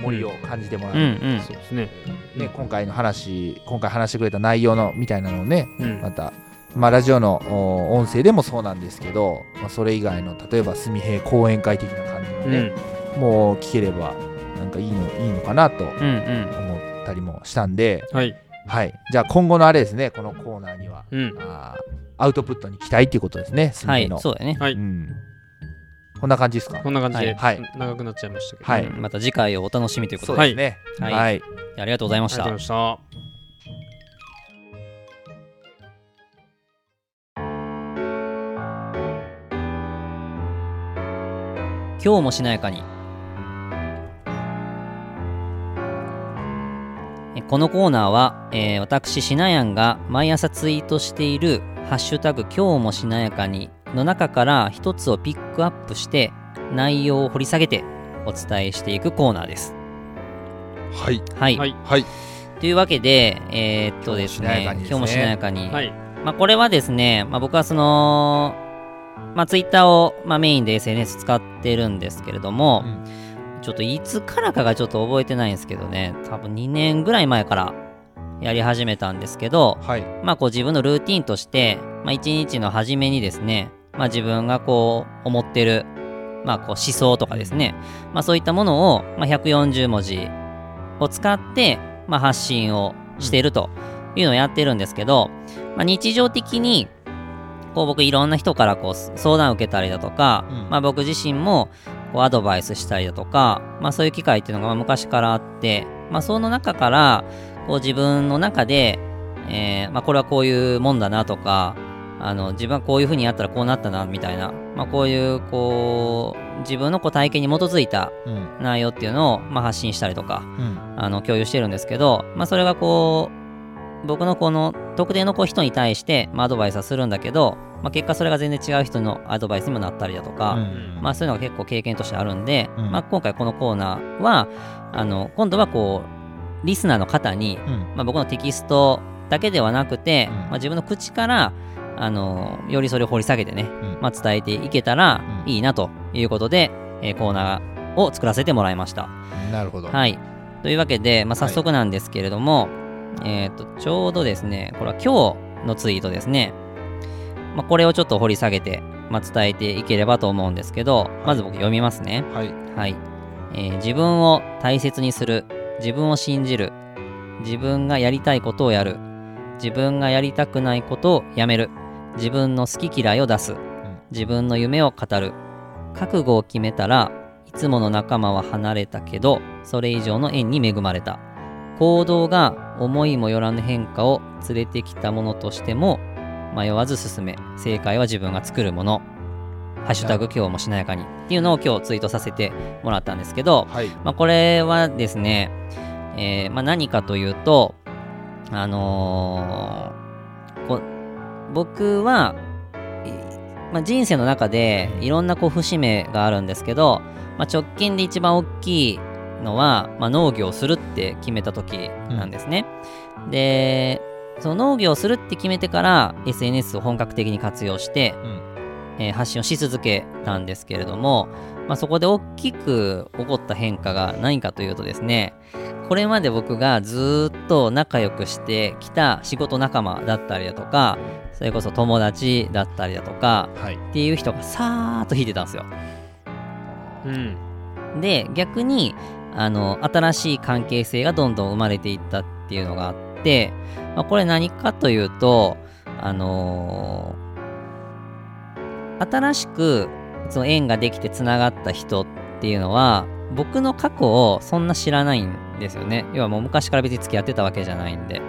森を感じてもらう、うんうんそうですね。ね、うん今回の話今回話してくれた内容のみたいなのをねうんまた、まあ、ラジオのお音声でもそうなんですけど、まあ、それ以外の例えば純平講演会的な感じのうね、ん。もう聞ければなんかいいのいいのかなとうんうん思ったりもしたんで、はい。はい、じゃあ今後のあれですねこのコーナーにはうん。あーアウトプットに期待っていうことですね純はい平の、そうだね。はい。うん、こんな感じですか？こんな感じではい。長くなっちゃいましたけど。はい。うんまた次回をお楽しみということで。そうですね。はい。はい、ありがとうございまありがとうしたございました。今日もしなやかに。えこのコーナーは、えー私しなやんが毎朝ツイートしている「ハッシュタグ今日もしなやかに」の中から一つをピックアップして内容を掘り下げてお伝えしていくコーナーです。はい。はい、はい。はい。というわけでえーっとですね今日もしなやかにですね。今日もしなやかに、はい。まあ、これはですね、まあ、僕はその、まあ、ツイッターを、まあ、メインで SNS 使ってるんですけれども、ちょっといつからかがちょっと覚えてないんですけどね、多分2年ぐらい前からやり始めたんですけど、はい。まあこう自分のルーティンとして、まあ一日の初めにですね、まあ自分がこう思ってる、まあこう思想とかですね、まあそういったものを、まあ140文字を使って、まあ発信をしているというのをやってるんですけど、まあ日常的に、こう僕いろんな人からこう相談を受けたりだとか、うん。まあ僕自身もこうアドバイスしたりだとか、まあそういう機会っていうのがまあ昔からあって、まあその中から、こう自分の中で、えーまあこれはこういうもんだなとか、あの自分はこういうふうにやったらこうなったなみたいな、まあこういうこう自分のこう体験に基づいたうん。内容っていうのをまあ発信したりとか、うん。あの共有してるんですけど、まあそれがこう、僕のこの特定のこう人に対して、まあ、アドバイスはするんだけど、まあ、結果それが全然違う人のアドバイスにもなったりだとか、うん。まあ、そういうのが結構経験としてあるんで、うん。まあ、今回このコーナーはあの今度はこうリスナーの方に、うん。まあ、僕のテキストだけではなくて、うん。まあ、自分の口からあのよりそれを掘り下げてね、ん。まあ、伝えていけたらうん。いいなということで、えーコーナーを作らせてもらいました。なるほど。はい。というわけで、まあ、早速なんですけれども、えっ、と、ちょうどですね、これは今日のツイートですね。まあ、これをちょっと掘り下げて、まあ、伝えていければと思うんですけど、まず僕読みますね。はいはい、えー自分を大切にする。自分を信じる。自分がやりたいことをやる。自分がやりたくないことをやめる。自分の好き嫌いを出す。自分の夢を語る。覚悟を決めたらいつもの仲間は離れたけどそれ以上の縁に恵まれた行動が思いもよらぬ変化を連れてきたものとしても迷わず進め正解は自分が作るもの。ハッシュタグ今日もしなやかにっていうのを今日ツイートさせてもらったんですけど、はい。まあ、これはですね、えーまあ、何かというと、あのーこ僕は、いまあ、人生の中でいろんなこう節目があるんですけど、まあ、直近で一番大きいのは、まあ、農業をするって決めた時なんですね。でその農業をするって決めてから SNS を本格的に活用して、えー発信をし続けたんですけれども、まあ、そこで大きく起こった変化が何かというとですねこれまで僕がずーっと仲良くしてきた仕事仲間だったりだとかそれこそ友達だったりだとかはい。っていう人がさーっと引いてたんですよ。うん。で逆にあの新しい関係性がどんどん生まれていったっていうのがあって、まあ、これ何かというとあのー新しくその縁ができてつながった人っていうのは僕の過去をそんな知らないんですよね。要はもう昔から別に付き合ってたわけじゃないんで。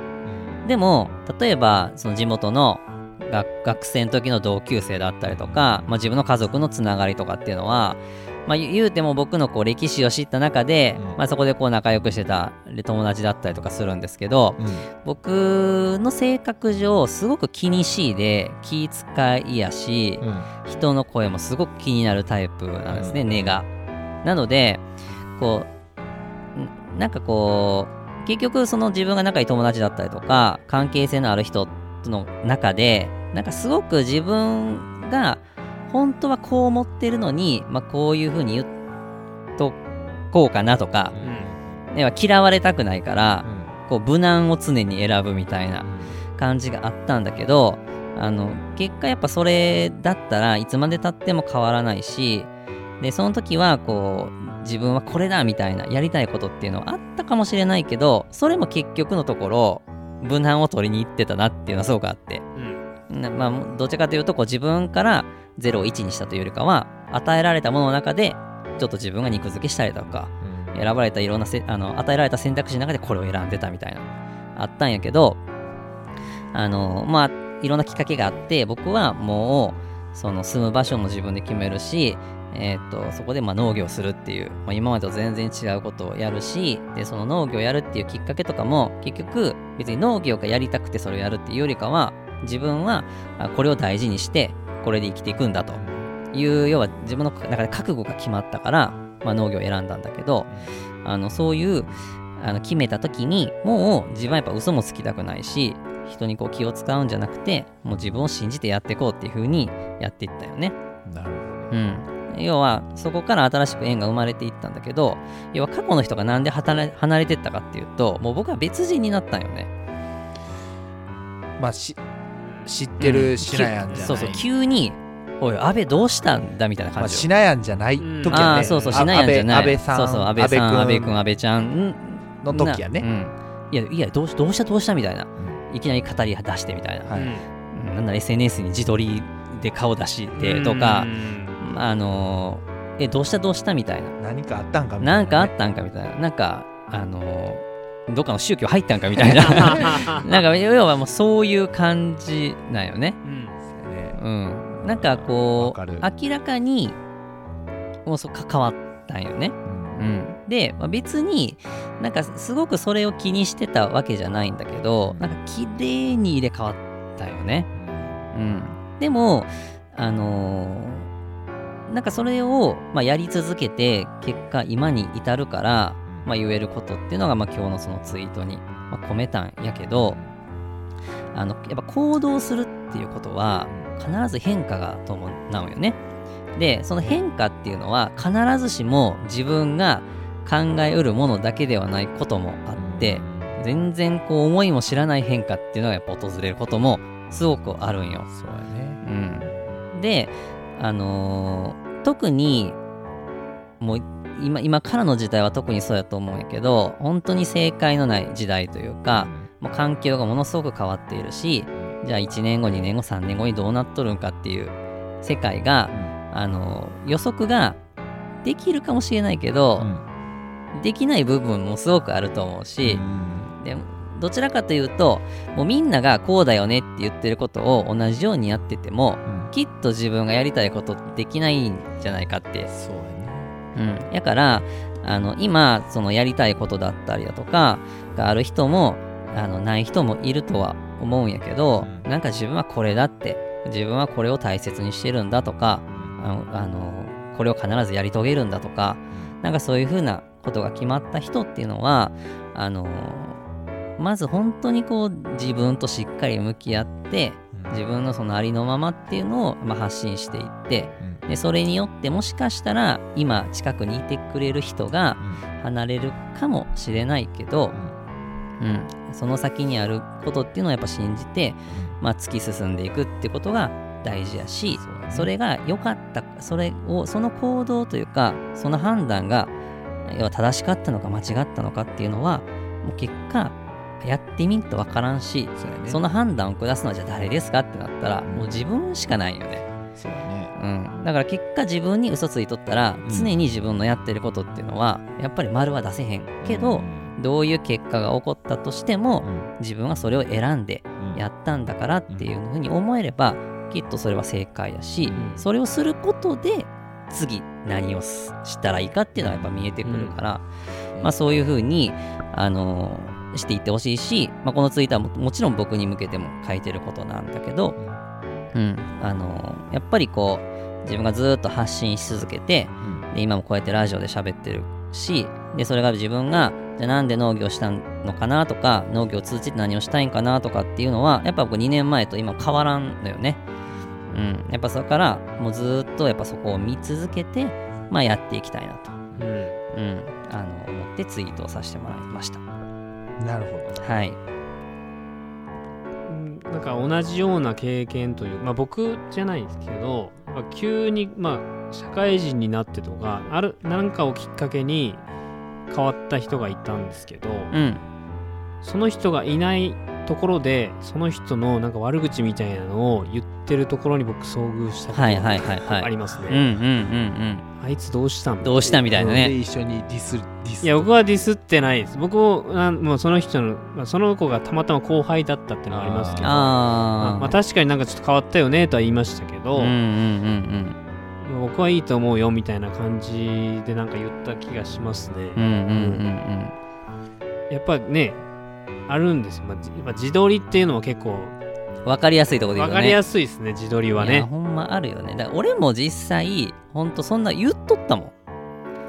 でも例えばその地元の学生の時の同級生だったりとか、まあ、自分の家族のつながりとかっていうのは、まあ、言言うても僕のこう歴史を知った中で、うん。まあ、そこでこう仲良くしてた友達だったりとかするんですけどうん。僕の性格上すごく気にしいで気遣いやし、うん。人の声もすごく気になるタイプなんですね、うん。根が。なのでこうんなんかこう結局その自分が仲いい友達だったりとか関係性のある人との中でなんかすごく自分が本当はこう思ってるのに、まあ、こういうふうに言っとこうかなとか、要は嫌われたくないからこう無難を常に選ぶみたいな感じがあったんだけどあの結果やっぱそれだったらいつまでたっても変わらないしでその時はこう自分はこれだみたいなやりたいことっていうのはあったかもしれないけどそれも結局のところ無難を取りに行ってたなっていうのはすごくあって。うん。なまあどちらかというとこう自分から0を1にしたというよりかは与えられたものの中でちょっと自分が肉付けしたりとか選ばれたいろんなせあの与えられた選択肢の中でこれを選んでたみたいなあったんやけどあのまあいろんなきっかけがあって僕はもうその住む場所も自分で決めるしえー、とそこでまあ農業するっていう、まあ、今までと全然違うことをやるしでその農業をやるっていうきっかけとかも結局別に農業がやりたくてそれをやるっていうよりかは自分はあこれを大事にしてこれで生きていくんだという要は自分の中で覚悟が決まったから、まあ、農業を選んだんだけどあのそういうあの決めた時にもう自分はやっぱ嘘もつきたくないし人にこう気を使うんじゃなくてもう自分を信じてやっていこうっていう風にやっていったよね。なるほうん、要はそこから新しく縁が生まれていったんだけど要は過去の人がなんで離れ離れてったかっていうともう僕は別人になったんよね。どまあし知ってるしなやんじゃない。そうそう。急に「おい安倍どうしたんだ」みたいな感まあしなやんじゃないうん。時やね。ああそうそうしなやんじゃない。安倍さんそうそう安倍さん安倍君。安安倍ちゃん。の時やね。なうん、いやいやどうしどうしたどうしたみたいな。うん。いきなり語り出してみたいな、はい。うん。うんなんなら SNS に自撮りで顔出してとか、あのーえどうしたどうしたみたいな。何かあったんかみたいなんかあったんかみたいな。なんかあのーどっかの宗教入ったんかみたいな。[laughs] なんか要はもうそういう感じなんよね。うん。ねうん。なんかこう明らかにもうそう関わったんよね。うん。うん、で、まあ、別になんかすごくそれを気にしてたわけじゃないんだけどなんか綺麗に入れ替わったよね。うん、でもあのーなんかそれを、まあ、やり続けて結果今に至るから、まあ、言えることっていうのが、まあ、今日のそのツイートに、まあ、込めたんやけどあのやっぱ行動するっていうことは必ず変化が伴うよね。でその変化っていうのは必ずしも自分が考えうるものだけではないこともあって全然こう思いも知らない変化っていうのがやっぱ訪れることもすごくあるんよ。そうやねうん、で、あのー特にもう今今からの時代は特にそうやと思うんやけど本当に正解のない時代というか、もう環境がものすごく変わっているしじゃあ1年後2年後3年後にどうなっとるんかっていう世界が、あのー予測ができるかもしれないけど、できない部分もすごくあると思うし、でどちらかというともうみんながこうだよねって言ってることを同じようにやっててもきっと自分がやりたいことできないんじゃないかって、そうん、やからあの今そのやりたいことだったりだとかがある人もあのない人もいるとは思うんやけど、うん。なんか自分はこれだって自分はこれを大切にしてるんだとかあのあのこれを必ずやり遂げるんだとかなんかそういうふうなことが決まった人っていうのはあのまず本当にこう自分としっかり向き合って自分のそのありのままっていうのを、まあ、発信していってでそれによってもしかしたら今近くにいてくれる人が離れるかもしれないけど、うん、その先にあることっていうのをやっぱ信じて、まあ、突き進んでいくってことが大事やしそれが良かったそれをその行動というかその判断が要は正しかったのか間違ったのかっていうのはもう結果やってみんと分からんしそね。その判断を下すのはじゃあ誰ですかってなったらもう自分しかないよね。そうやねうん、だから結果自分に嘘ついとったらん。常に自分のやってることっていうのはやっぱり丸は出せへん。けどどういう結果が起こったとしても自分はそれを選んでやったんだからっていうふうに思えればきっとそれは正解だしうん。それをすることで次何をすしたらいいかっていうのはやっぱ見えてくるからまあそういうふうにあのーしていってほしいし、まあ、このツイートはももちろん僕に向けても書いてることなんだけど、うん、あのーやっぱりこう自分がずーっと発信し続けてで今もこうやってラジオで喋ってるしでそれが自分がじゃあなんで農業したのかなとか農業を通じて何をしたいんかなとかっていうのはやっぱ僕2年前と今変わらんのよね。うん、やっぱそこからもうずーっとやっぱそこを見続けて、まあ、やっていきたいなと、うん。うん、あの思ってツイートをさせてもらいました。なるほど。はい。うんなんか同じような経験という、まあ、僕じゃないですけど、まあ、急に、まあ、社会人になってとかある何かをきっかけに変わった人がいたんですけど、うん。その人がいないところでその人のなんか悪口みたいなのを言ってるところに僕遭遇したことはいはいはいはい。ありますね、うんあいつどうしたんうん。どうしたみたいなね。で一緒にディスディスいや僕はディスってないです僕もあもうその人の、まあ、その子がたまたま後輩だったっていうのはありますけどまあー。あまあ、確かになんかちょっと変わったよねとは言いましたけど、うんうんうん僕はいいと思うよみたいな感じでなんか言った気がしますね、うん。うんうんうんやっぱねあるんですよ、まあ、じやっぱ自撮りっていうのは結構うん。わかりやすいところで言うとね。分かりやすいですね自撮りはいやねほんまあるよね。だから俺も実際、ほんとそんな言っとったもん。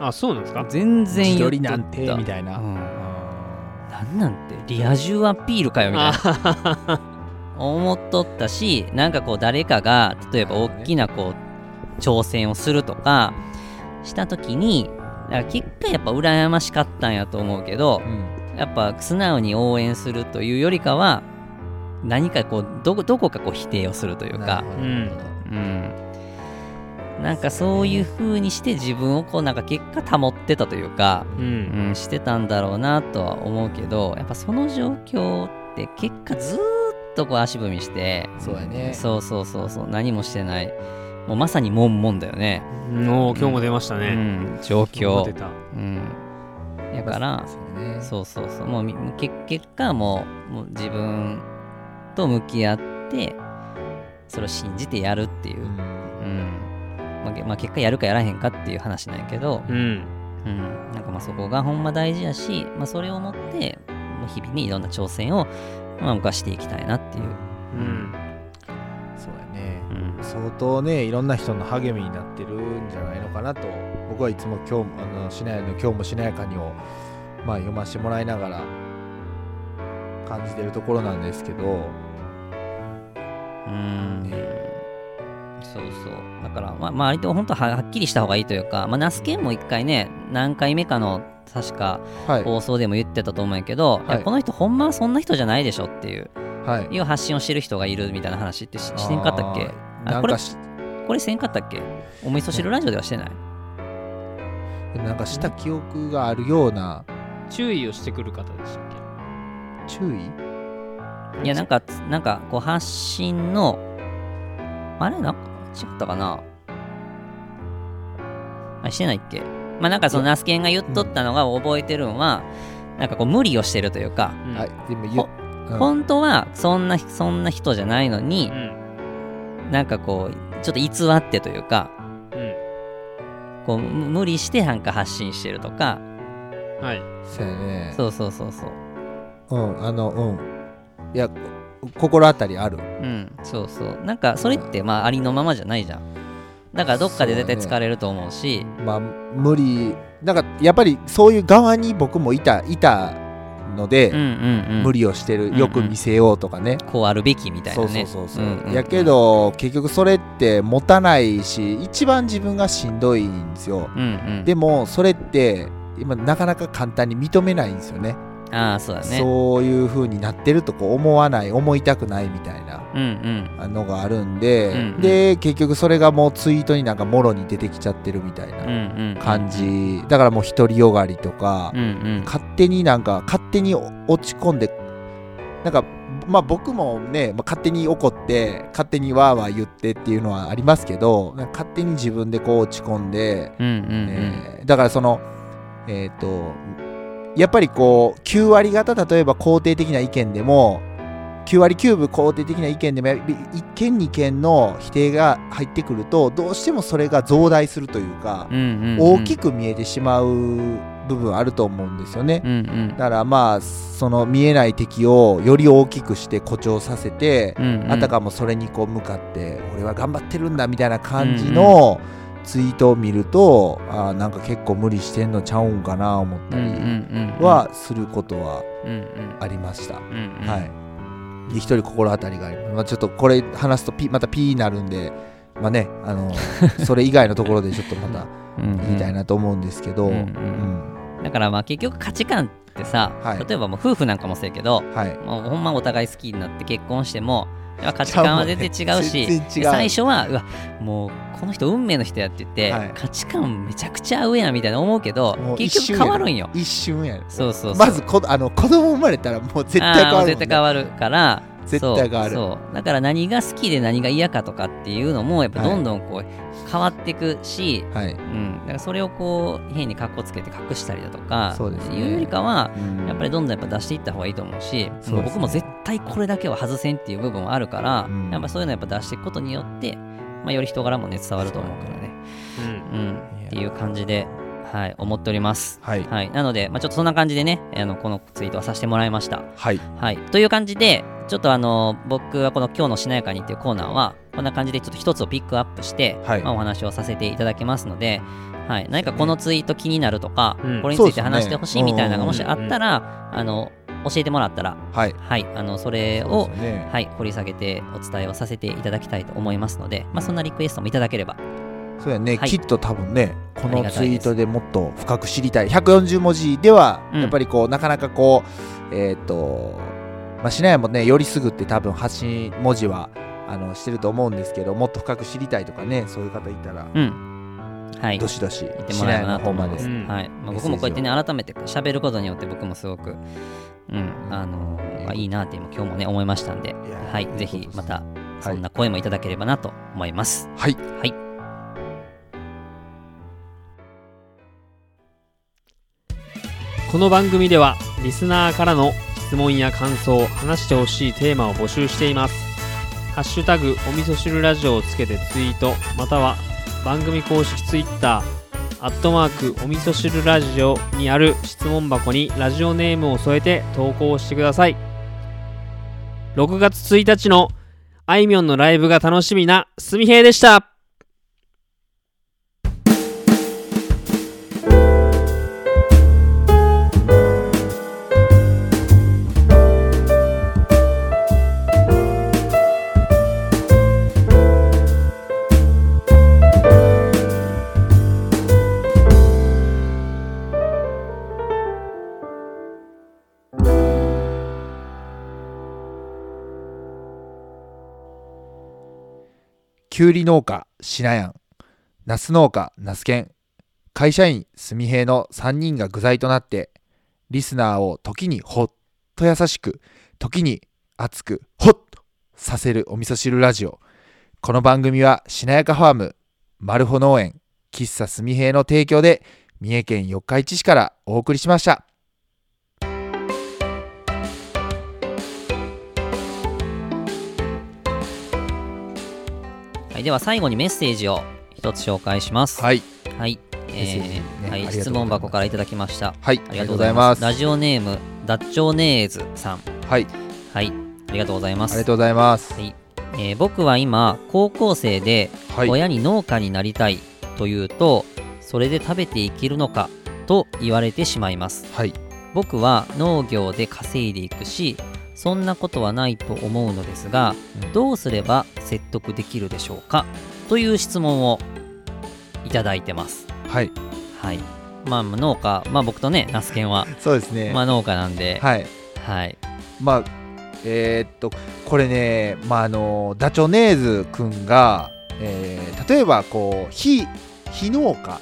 あそうなんですか？全然自撮言っとった。りなんてみたいなうんあなんなんて、リア充アピールかよみたいな。あ [laughs] 思っとったし、なんかこう誰かが、例えば大きなこう、挑戦をするとか、したときに、だから結果やっぱ羨ましかったんやと思うけどー、うんやっぱ素直に応援するというよりかは、何かこう、どこどこかこう否定をするというかうんうん。なんかそういう風にして自分をこうなんか結果保ってたというか、ううんん、してたんだろうなとは思うけど、やっぱその状況って結果ずーっとこう足踏みして、そうやねそうそうそうそう、何もしてない。もうまさに悶々だよね。おー今日も出ましたね、うん、状況うん。だから、そうやね。そうそうそう。もうみ結結果もうもう自分と向き合って、それを信じてやるっていう。う。ん。うん。まあ、けまあ、結果やるかやらへんかっていう話なんやけど、うん。うん、なんかまあそこがほんま大事やし、まあ、それをもってもう日々にいろんな挑戦を、まあ、僕はしていきたいなっていう、うん。そうやね。うん。相当ねいろんな人の励みになってるんじゃないのかなと僕はいつも今日もあのしなやの「今日もしなやかに」を、まあ、読ませてもらいながら感じてるところなんですけど。うん。ね。そうそう。だから、まあ、まあ割と本当ははっきりした方がいいというか、まあ、ナスケンも一回ね何回目かの確かはい。放送でも言ってたと思うんやけど、はい。この人ほんまはそんな人じゃないでしょっていうはい。いう発信をしてる人がいるみたいな話ってししてんかったっけ？あこれこれせんかったっけ？お味噌汁ラジオではしてない？なんかした記憶があるような。注意をしてくる方でしたっ注意？けいやなんかなんかこう発信のあれ？なんか違ったかな？あしてないっけ？まあなんかそのナスケンが言っとったのが覚えてるんは、なんかこう無理をしてるというか、うん。はい。でもうん。本当はそんなそんな人じゃないのにう、ん。なんかこうちょっと偽ってというかうんこうむ無理してなんか発信してるとか。はい。そうやね。そうそうそうそう。うんあのうん。いや心当たりある？うんそうそう。なんかそれってまあありのままじゃないじゃん。だからどっかで絶対疲れると思うし。まあ無理。なんかやっぱりそういう側に僕もいたいたので、無理をしてるうんよく見せようとかね、こうあるべきみたいなそうねそうそうそう、やけど結局それって持たないし一番自分がしんどいんですよ、でもそれって今なかなか簡単に認めないんですよねああそうだね。そういう風になってるとこう思わない思いたくないみたいなのがあるんで、うんうん。で結局それがもうツイートになんかもろに出てきちゃってるみたいうんなうん感じ、だからもう独りよがりとか、うんうん。勝手になんか勝手に落ち込んでなんかまあ僕もね、まあ、勝手に怒って勝手にわーわー言ってっていうのはありますけど勝手に自分でこう落ち込んで、うんうんうん。えーだからそのえっ、とやっぱりこう9割方例えば肯定的な意見でも9割9分肯定的な意見でもや一見二見の否定が入ってくるとどうしてもそれが増大するというか、うんうんうん。大きく見えてしまう部分あると思うんですよね。うんうん。だからまあその見えない敵をより大きくして誇張させて、うんうん。あたかもそれにこう向かって俺は頑張ってるんだみたいな感じのツイートを見ると、あーなんか結構無理してんのちゃうんかな思ったりはすることはありました。はい。で一人心当たりがあります。まあ、ちょっとこれ話すとピまたピーになるんで、まあね、あの [laughs] それ以外のところでちょっとまた言いたいなと思うんですけど、うんうんうんだからまあ結局価値観ってさ、はい例えばもう夫婦なんかもそうやけどはい。もうほんまお互い好きになって結婚しても価値観は全然違うし最初はうわもうこの人運命の人やって言って、はい。価値観めちゃくちゃ合うやんみたいな思うけど結局変わるんよ。一瞬や。ねそうそう。まずこあの子供生まれたらもう絶対変わるね、絶対変わるから絶対変わる。そうそう。だから何が好きで何が嫌かとかっていうのもやっぱどんどんこう変わっていくし、はい、うん、だからそれをこう変にカッコつけて隠したりだとかそうですね。いうよりかはうん。やっぱりどんどんやっぱ出していった方がいいと思うし、そうですね。もう僕も絶対これだけは外せんっていう部分はあるから、うん。やっぱそういうのやっぱ出していくことによって、まあ、より人柄もね伝わると思うからね、うん。うん、っていう感じで、はい、思っております。はい。はい、なので、まあ、ちょっとそんな感じでね、あのこのツイートはさせてもらいました。はい。はい、という感じで、ちょっとあの僕はこの今日のしなやかにっていうコーナーは、こんな感じでちょっと一つをピックアップして、はい。まあ、お話をさせていただきますので、はい、何かこのツイート気になるとか、うん。これについて話してほしいみたいなのがもしあったら、あの教えてもらったら、はい。はい、あのそれを、ね。はい、掘り下げてお伝えをさせていただきたいと思いますので、まあ、そんなリクエストもいただければ、そうやね、はい。きっと多分ねこのツイートでもっと深く知りたい。140文字ではうん。やっぱりこう、なかなかこうえっ、とまあしなやもねよりすぐって多分発信文字はあのしてると思うんですけどもっと深く知りたいとかねそういう方いたら、うん、はい、どしどし言ってもらえばなと思います。うん。はい。まあ、僕もこうやってね、改めて喋ることによって僕もすごく、うん、あのーあいいなって今今日もね、思いましたんで、やはい、ぜひまたはいそんな声もいただければなと思います。はい。はい。この番組ではリスナーからの質問や感想話してほしいテーマを募集しています。ハッシュタグお味噌汁ラジオをつけてツイートまたは番組公式ツイッターアットマークお味噌汁ラジオにある質問箱にラジオネームを添えて投稿してください。6月1日のあいみょんのライブが楽しみなすみへいでした。きゅうり農家しなやん。ナス農家ナスケン会社員すみへいの3人が具材となってリスナーを時にほっと優しく時に熱くほっとさせるお味噌汁ラジオ。この番組はしなやかファームマルホ農園喫茶すみへいの提供で三重県四日市市からお送りしました。はい、では最後にメッセージを一つ紹介します。はいはい。メッセージねえーはい、質問箱からいただきました。はいありがとうございます。ラジオネーム、ダッチョネーズさん。はいはい。ありがとうございます。ありがとうございますはいえー僕は今、高校生で、はい親に農家になりたいというと、それで食べていけるのかと言われてしまいます。はい僕は農業で稼いでいくし、そんなことはないと思うのですが、うんどうすれば説得できるでしょうか？という質問をいただいてます。はいはい。まあ農家、まあ僕とね、ナスケンは、そうですねまあ農家なんで、はいはい。まあえーっとこれね、まあ、あのダチョネーズくんが、えー例えばこう非非農家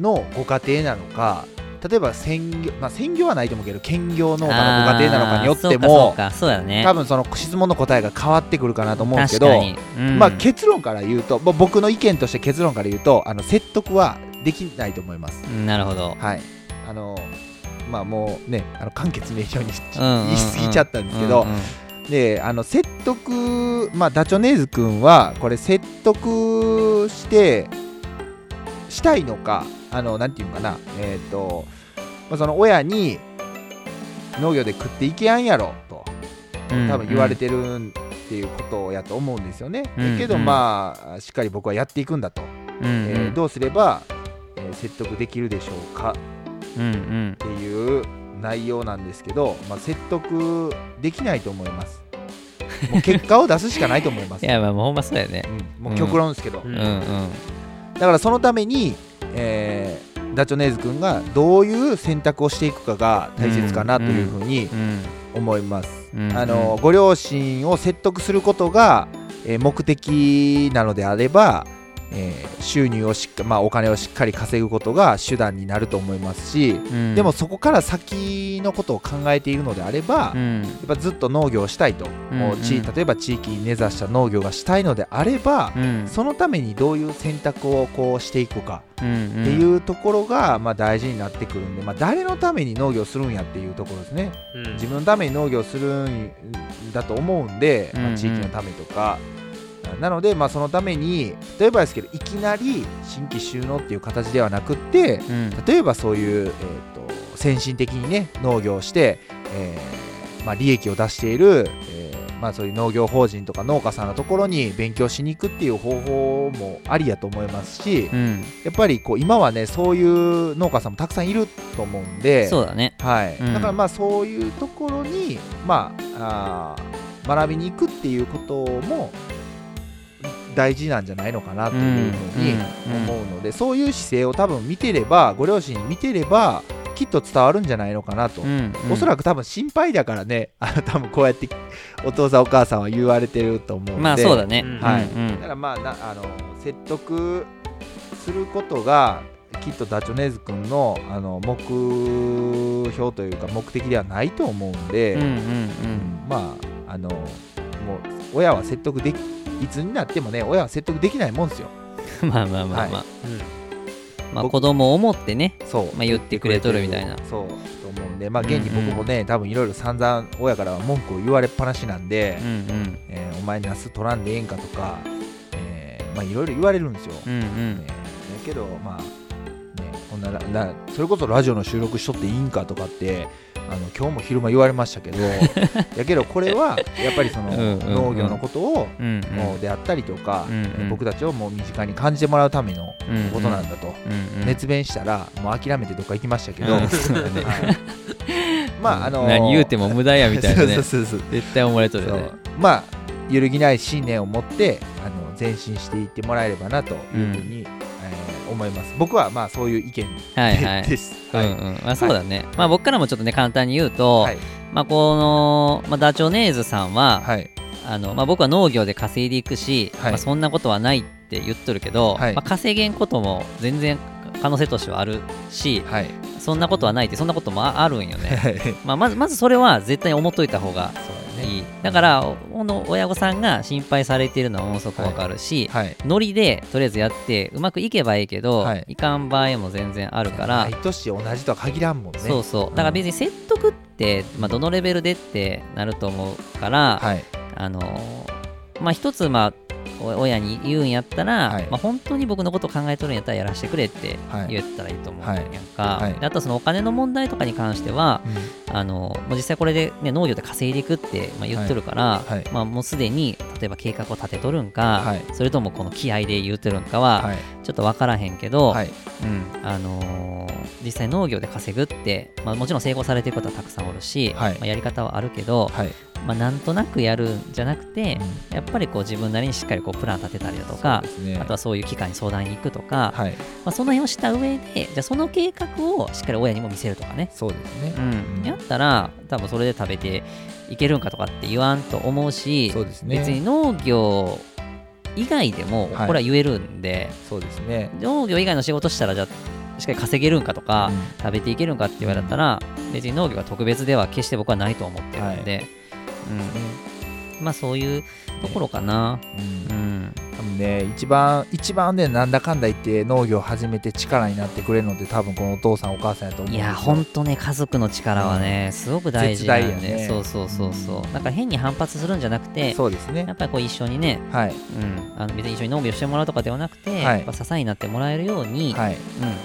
のご家庭なのか例えば専業、まあ、専業はないと思うけど兼業農家のご家庭なのかによってもそうだね。多分その質問の答えが変わってくるかなと思うんですけど。うんまあ、結論から言うと、まあ僕の意見として結論から言うとあの説得はできないと思います。なるほど。はいあのまあもうねあの簡潔明瞭にしうんうんうん言い過ぎちゃったんですけど、うんうんであの説得まあダチョネーズ君はこれ説得してしたいのかあのなんていうのかな。えっ、と、まあ、その親に農業で食っていけやんやろとうん多分言われてるっていうことやと思うんですよね、うん。だけどうん。まあしっかり僕はやっていくんだと、うんうん。えーどうすれば、えー説得できるでしょうか。うんうん。っていう内容なんですけど、まあ、説得できないと思います。もう結果を出すしかないと思います。[laughs] いやまあもうほんまそうやね。うん。もう極論ですけど、うんうんうん。だからそのために、えーダチョネーズ君がどういう選択をしていくかが大切かなというふうにうん思います。うんあのご両親を説得することが、えー目的なのであれば、えー収入をしっか、まあ、お金をしっかり稼ぐことが手段になると思いますし、うん。でもそこから先のことを考えているのであれば、やうん。っぱずっと農業をしたいと、うんもうん例えば地域に根ざした農業がしたいのであれば、うん。そのためにどういう選択をこうしていくかうん。っていうところが、まあ、大事になってくるんで、まあ、誰のために農業するんやっていうところですね。うん。自分のために農業するんだと思うんで、まあ、うんうん。地域のためとか、なので、まあ、そのために例えばですけどいきなり新規収納っていう形ではなくってうん。例えばそういう、えー、と先進的にね農業をして、えーまあ、利益を出している、えーまあ、そういう農業法人とか農家さんのところに勉強しに行くっていう方法もありやと思いますしうん。やっぱりこう今はねそういう農家さんもたくさんいると思うんでそうだね。はい。うん。だからまあそういうところに、まあ、あー学びに行くっていうことも大事なんじゃないのかなというふうにうん思うので、そういう姿勢を多分見てればご両親見てればきっと伝わるんじゃないのかなと、うんおそらくく多分心配だからね。[laughs] あの多分こうやってお父さんお母さんは言われてると思うんで。まあそうだね。うん。はいうん。だからまあなあの説得することがきっとダチョネーズ君のあの目標というか目的ではないと思うんで、うんうん。うん。まああのもう親は説得できいつになってもね親は説得できないもんですよ。うん。まあまあまあ。まあ。うん。まあ僕子供を思ってね。そう、まあ言ってくれとるみたいな。そう。と思う。んでまあ現にうん。うん僕もね、多分いろいろ散々親からは文句を言われっぱなしなんで、うんうん。えーお前ナス取らんでええんかとか、えーまあいろいろ言われるんですよ、うんうん。ねだけどまあねんなららそれこそラジオの収録しとっていいんかとかってあの今日も昼間言われましたけど [laughs] やけどこれはやっぱりその農業のことをうんもうであったりとか、僕たちをもう身近に感じてもらうためのうんことなんだと、熱弁したらもう諦めてどっか行きましたけど、[laughs] まああのー何言うても無駄やみたいなね。[laughs] そうそうそうそう。絶対思われとるよね。まあ揺るぎない信念を持ってあの前進していってもらえればなというふうに、えー思います。僕はまあそういう意見はいはい。です、うんうん。まあ、そうだね、まあ僕からもちょっとね簡単に言うと、はい。まあこの、まあ、ダチョウネーズさんは、はい。あのまあ、僕は農業で稼いでいくし、はい。まあ、そんなことはないって言っとるけど、はい。まあ、稼げんことも全然可能性としてはあるしはい。そんなことはないってそんなこともああるんよね、はい。まあ、まずまずそれは絶対に思っといた方がね。いい。だからこの親御さんが心配されているのはものすごくわかるし、はい。ノリでとりあえずやってうまくいけばいいけど、はい。い、かん場合も全然あるから毎年同じとは限らんもんね。そうそう。だから別に説得って、まあ、どのレベルでってなると思うから、はい。あのーまあ一つまあお親に言うんやったら、はいまあ、本当に僕のこと考えとるんやったらやらせてくれってはい。言ったらいいと思うはいやんか、はい。であとそのお金の問題とかに関してはあのもう実際これで、ね、農業で稼いでいくって、まあ、言ってるから、はい。はいまあ、もうすでに例えば計画を立てとるんか、はい。それともこの気合で言ってるんかは、はい。ちょっと分からへんけど、はい。うん。あのー実際農業で稼ぐって、まあ、もちろん成功されてる方はたくさんおるし、はい。まあ、やり方はあるけど、はいまあ、なんとなくやるんじゃなくて、うん。やっぱりこう自分なりにしっかりこうプラン立てたりだとかね。あとはそういう機関に相談に行くとか、はい。まあ、その辺をした上でじゃあその計画をしっかり親にも見せるとかね、そうですね。うん、やったら多分それで食べていけるんかとかって言わんと思うしそうですね。別に農業以外でもはい。これは言えるんで、そうですね。農業以外の仕事したらじゃあしっかり稼げるんかとか、うん。食べていけるんかって言われたら、別に農業が特別では決して僕はないと思ってるんで、うん、まあそういうところかな。うん。うん、多分ね一番一番ねなんだかんだ言って農業を始めて力になってくれるのって多分このお父さんお母さんやと思ういや、ほんとね、家族の力はね、すごく大事なんで、絶大やね。そうそうそうそう。うん。だから変に反発するんじゃなくて、そうですね。やっぱりこう一緒にね、はい。うん、あの別に一緒に農業してもらうとかではなくて、はい。やっぱ支えになってもらえるように、はい。うん、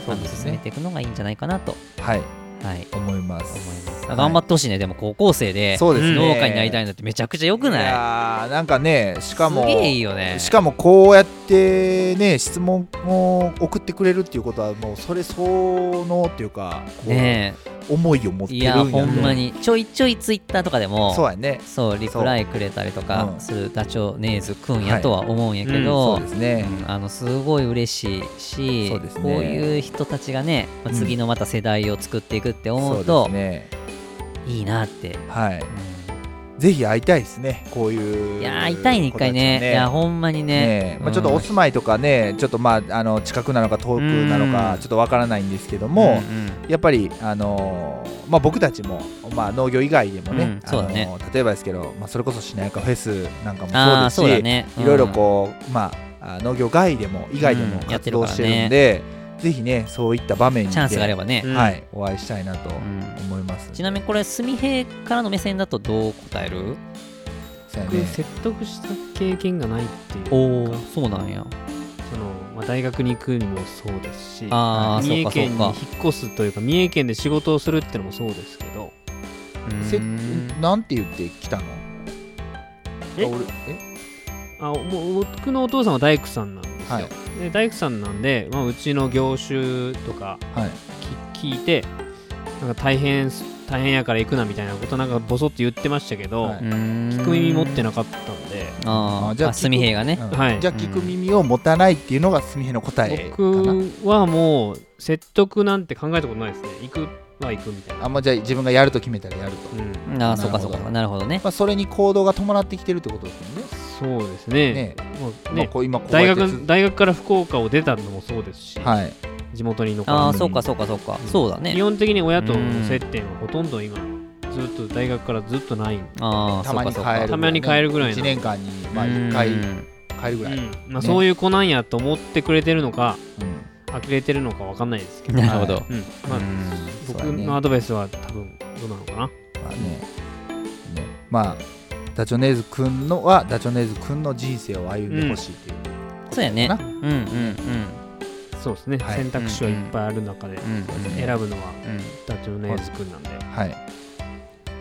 そうですね。あの進めていくのがいいんじゃないかなと、はいはい、思います。思います。はい頑張ってほしいね、でも高校生でそうですね。農家になりたいんだってめちゃくちゃ良くない？やーなんかねしかもすげえいいよね。しかもこうやってね質問を送ってくれるっていうことはもうそれ相応っていうかね思いを持っえ、いや、てるんやほんまにに、ちょいちょいツイッターとかでも、そうやね。そうリプライくれたりとかうんするダチョウネーズくんやとは思うんやけそど、うですね。うんあのすごい嬉しいしそうですね。こういう人たちがね、まあうん。次のまた世代を作っていくって思そううとねいいなって、はい。うん。ぜひ会いたいですねこういういやー痛いね一回ね。いやほんまにね。ねまあ、ちょっとお住まいとかねちょっとまああの近くなのか遠くなのうん。かちょっとわからないんですけども、うんやっぱり、あのーまあ、僕たちも、まあ、農業以外でもね,、うんそうだね。あのー例えばですけど、まあ、それこそしなやかフェスなんかもそうですしいろいろこう、まあ、あ農業外でも以外でも活動してるんで、ぜひねそういった場面にチャンスがあればね、うん。はい、お会いしたいなとうん思います。ちなみにこれ純平からの目線だとどう答える？僕ね。説得した経験がないっていうか。おおそうなんや。その、まあ、大学に行くにもそうですしあー三重県に引っか越すというか三重県で仕事をするってのもそうですけど。せうん。なんて言ってきたの？え？あ俺え？あもう僕のお父さんは大工さんなんですよ、はい。で大工さんなんで、まあ、うちの業種とかはい。き聞いてなんか大変大変やから行くなみたいなことなんかボソって言ってましたけど、はい。聞聞く耳持ってなかったんで。あじゃあ純平がね、うん。はい。じゃあ聞く耳を持たないっていうのがすみへの答え。かな僕はもう説得なんて考えたことないですね。行くは行くみたいな。あもうじゃあ自分がやると決めたらやると、うん。ああそうかそうか。なるほどね。まあ、それに行動が伴ってきてるってことですよねそうですね。ね。もうまあねこう今大学大学から福岡を出たのもそうですし、はい。地元に残らずああそうかそうかそうか。そうだね。基本的に親との接点はほとんど今ずっと大学からずっとない。ああたまに帰るたまに帰るぐらいの。1年間にまあ1回うん。帰るぐらい、うん。まあ、ね。そういう子なんやと思ってくれてるのかうん。呆れてるのか分かんないですけど、なるほど、はうん。まあ、うん。僕のアドバイスは多分どうなのかな。まあね。ね。まあダチョネーズくんのはダチョネーズくんの人生を歩んでほしいっていう、そうやね。なうん。うんうん。そうですね、はい選択肢はいっぱいある中でうん選ぶのはうんダチョウのエース君なんで。はい。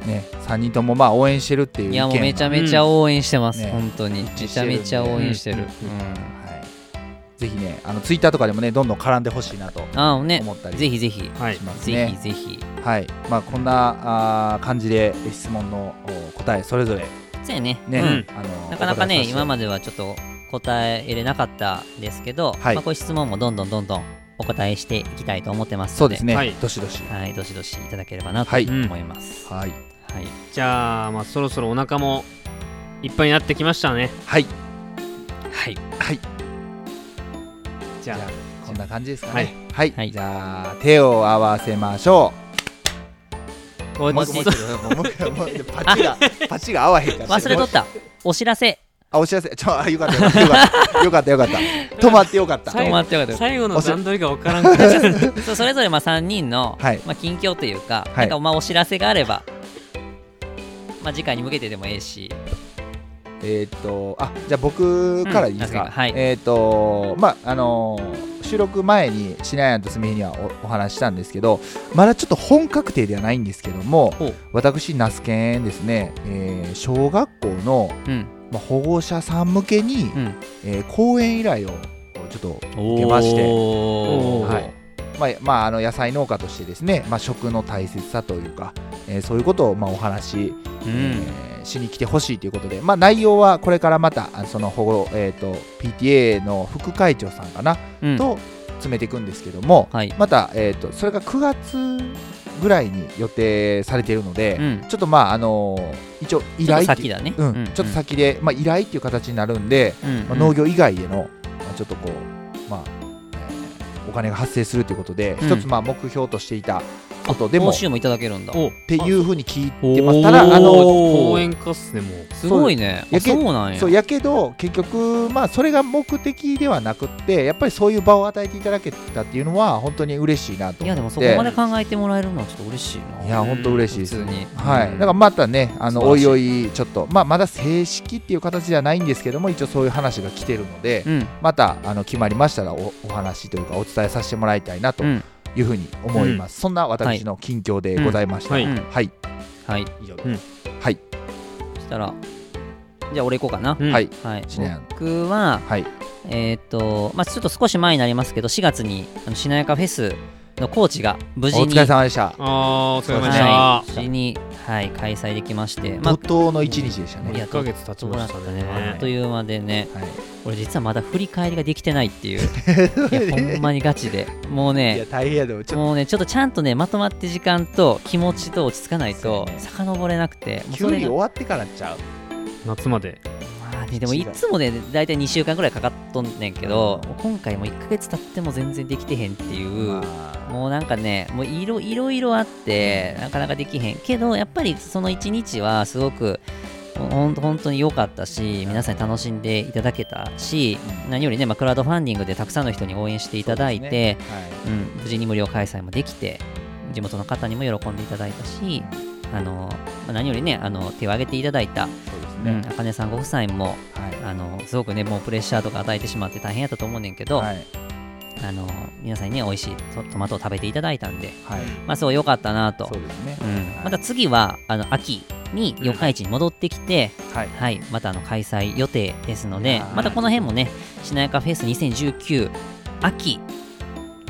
ね3人ともまあ応援してるっていう意見いやもうめちゃめめちゃ応援してます、ね本当に。めちゃめちゃ応援してる、うん。うん。はい、ぜひねあのツイッターとかでもねどんどん絡んでほしいなとああね。思ったりぜひぜひ、はいしますぜねひぜひ。はい。まあこんなあー感じで質問のお答えそれぞれそうやね。ね、うん。あのなかなかね今でまではちょっと答えれなかったですけど、はい。まあ、こういう質問もどんどんどんどんお答えしていきたいと思ってますので。そうですね、はい。どしどし。はい。どしどしいただければなとはい。思います、はいはい。じゃあまあそろそろお腹もいっぱいになってきましたね。はい。はい。はい。じゃあ。じゃあこんな感じですかはい。ねはい、はい。じゃあ手を合わせましょおうもうもうもうもうもうもうパチがパチが合わへんから忘れとったお知らせあお知らせちょあよかったよかったよかったよかった止まってよかった止まってよかった最後の段取りが分からんくなっちゃうそうそれぞれまあ3人の、はいまあ、近況というか,、はいなんかまあお知らせがあれば、まあ、次回に向けてでもええしえーっとあじゃあ僕からいいですか、うんはい。えーっとまああのー収録前にシナヤンとスミヘにはおお話ししたんですけどまだちょっと本確定ではないんですけども私那須研ですね、えー小学校の、うん。まあ、保護者さん向けに、うん。えー講演依頼をちょっと受けまして。はいまあまあ、あの野菜農家としてですね、まあ、食の大切さというか、えーそういうことをまあお話し、うん。えーしに来てほしいということで、まあ、内容はこれからまたあその保護、えー、と PTA の副会長さんかな、うん。と詰めていくんですけどもはい。また、えー、とそれが9月ぐらいに予定されているので、うん。ちょっとまああのー一応依頼ちょっと先で、まあ、依頼っていう形になるんで、うん。まあ、農業以外での、まあ、ちょっとこう、お金が発生するということで、うん。一つまあ目標としていたことでもっ報酬もいただけるんだ。おていうふうに聞いおてます。ただあの講演家っすねもう。すごいね。あやけそうなんや。そうやけど結局まあそれが目的ではなくってやっぱりそういう場を与えていただけたっていうのは本当に嬉しいなと思って。いやでもそこまで考えてもらえるのはちょっと嬉しいな。いや本当嬉しい。です普通に。はい、うん。だからまたねあのおいおいちょっとまあまだ正式っていう形ではないんですけども一応そういう話が来てるので、うん。またあの決まりましたらおお話というかお伝えさせてもらいたいなとうんいうふうに思います、そんな私の近況でございました、はい。うん。はい。はい。以上うん。はい。そしたらじゃあ俺行こうかな、うん。はい。はい。しなやん僕ははい。えーっとまあちょっと少し前になりますけど4月にあのしなやかフェスのコーチが無事にお疲れ様でした。あーお疲れ様でしはい、た無事に、はい、開催できまして、まあ怒涛の一日でしたね。いや1ヶ月経ちましたね。あっという間でね、はい。俺実はまだ振り返りができてないっていう、[laughs] いやほんまにガチで、もういやね、大変やでもちょっもうね、ちょっとちゃんとね、まとまって時間と気持ちと落ち着かないと遡れなくて、もうそれがリ終わってからちゃう。夏までまあねでもいつもね、大体2週間ぐらいかかっとんねんけど、もう今回も1ヶ月経っても全然できてへんっていう。まあ。もうなんかね、もういろいろいろあって、なかなかできへん。けど、やっぱりその一日はすごく、本当に良かったし、皆さんに楽しんでいただけたし、何よりね、まあ、クラウドファンディングでたくさんの人に応援していただいて、はい。うん、無事に無料開催もできて、地元の方にも喜んでいただいたし、あのまあ何よりね、あの手を挙げていただいた、あかね。さんご夫妻も、はい。あのすごくね、もうプレッシャーとか与えてしまって大変やったと思うねんけど、はい。あの皆さんにね、美味しいトトマトを食べていただいたんで、はい。まあ、すごい良かったなと。また次はあの秋に四日市に戻ってきて、はい。はい、またあの開催予定ですのでまたこの辺もねしなやかフェス2019秋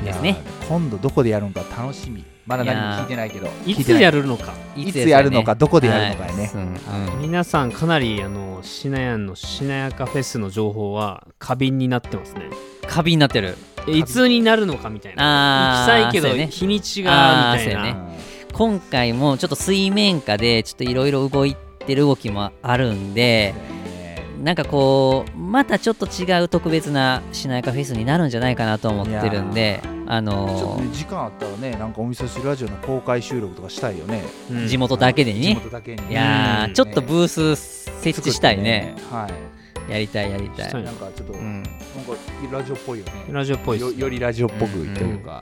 ですね。今度どこでやるのか楽しみまだ何も聞いてないけど。いつやるのか。いつやるのかどこでやるのかやね。はい。うん。うん皆さんかなりあのしなやんのしなやかフェスの情報は過敏になってますね。過敏になってる。えいつになるのかみたいな。行きたいけどね。日にちがみたいな、ね。今回もちょっと水面下でちょっといろいろ動いてる動きもあるんでなんかこうまたちょっと違う特別なしなやかフェスになるんじゃないかなと思ってるんであちょっのとね時間あったらねなんかお味噌汁ラジオの公開収録とかしたいよね。うん。地元だけで地ね元だけに。いやー、うん。ちょっとブース設置したいね。はいやりたいやりたい。なんかちょっと、うん。なんかラジオっぽいよね。ラジオっぽいっすよよりラジオっぽくというか、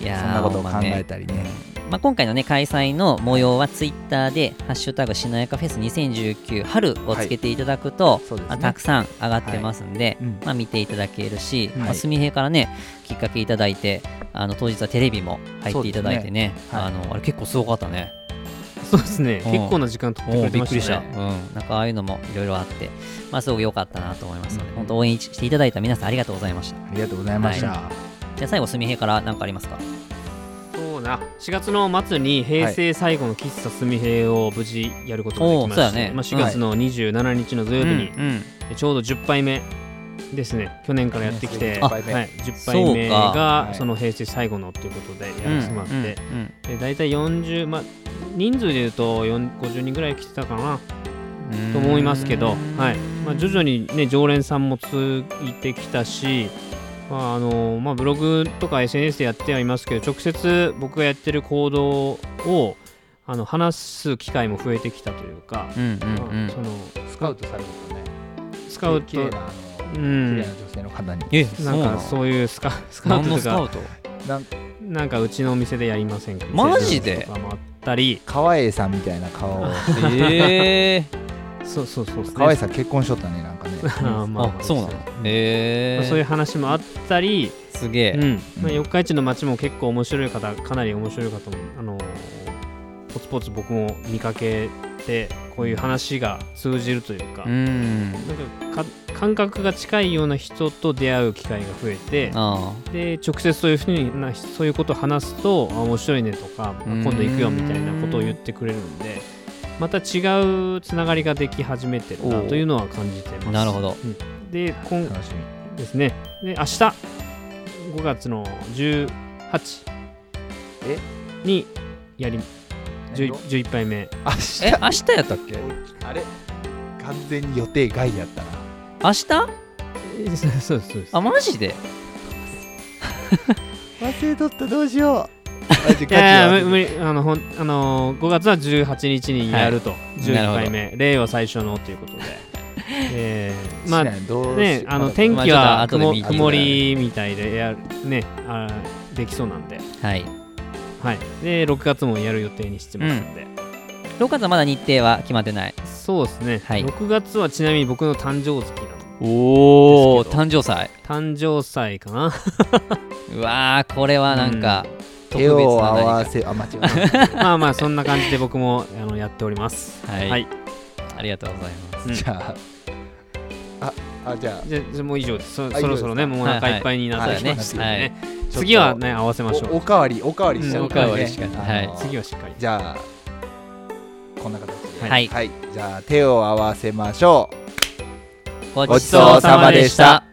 いやーそんなことを考えたりね。まあ、今回のね開催の模様はツイッターで「ハッシュタグしなやかフェス2019春」をつけていただくと、そうですね。まあたくさん上がってますんで、うんまあ、見ていただけるし、はい。まあ、純平からねきっかけいただいてあの当日はテレビも入っていただいてねはい。あのあれ結構すごかったね。そうですね。うん。結構な時間取ってくれてましたね。うん、なんかああいうのもいろいろあって、まあ、すごく良かったなと思いますので、うん。本当応援していただいた皆さんありがとうございました。ありがとうございました、じゃあ最後純平から何かありますか？そうな4月の末に平成最後の喫茶すみへを無事やることができまして、おーそうやね。まあ、4月の27日の土曜日にうんうん。ちょうど10杯目ですね。去年からやってきて、あはい、10杯目がはい。その平成最後のということでやらせてもらって、うんうんで大体40、まあ、人数でいうと4 50人ぐらい来てたかなうん。と思いますけど、うんはい。まあ、徐々に、ね、常連さんもついてきたし、まああのまあ、ブログとか SNS でやってはいますけど直接僕がやってる行動をあの話す機会も増えてきたというか、うんうんうん。まあそのスカウトされるとね。スカウト綺麗なあの綺うん麗な女性の方に。えなんかそういうスカスカウ何トとかのスカウト？なんなんかうちのお店でやりませんかマジでとかもあったり。川栄さんみたいな顔。を [laughs] えそうそうそう。ね川栄さん結婚しとったねなんかね。[laughs] あーまあ。あそうなの？えー。そういう話もあったり、すげえ。うん。まあ、四日市の街も結構面白い方かなり面白い方も、あのーポツポツ僕も見かけてこういう話が通じるというか,、うん。なんかか感覚が近いような人と出会う機会が増えてあで直接そういうふうになそういうことを話すとあ面白いねとかあうん。今度行くよみたいなことを言ってくれるんでまた違うつながりができ始めてるなというのは感じてます。あなるほど。うん。で今楽しみ。ですね。で、明日、5月の18え？にやり、10 11杯目。明日？え明日やったっけ？あれ？完全に予定外やったな。明日？えそうです、そうです。あマジで？忘れとった。どうしよう [laughs] いやいや、無無理あのほんあのー、5月は18日にやると、なる11ほど。杯目、令和最初のということで。[laughs] えー、まあねあの天気はまあ曇りみたいでやねあできそうなんで、はい。はい、で6月もやる予定にしてますんで、6月はまだ日程は決まってない。そうですね、はい。6月はちなみに僕の誕生月なのおお誕生祭。誕生祭かな。[laughs] うわーこれはなんか、特手別を合わせあ間違えた。まあまあそんな感じで僕もあのやっております。はい、はい。ありがとうございます。うんじゃあああじゃあ。じゃじゃあもう以上です。そあそろそろねもうお腹いっぱいになってはいきましたよはい。ねちょっと次はね合わせましょう。おおかわりおかわりしちゃうからね。うんおかわりしかはい次はしっかり。じゃあこんな形で。はい。はい、じゃあ手を合わせましょう。ごごちそうさまでした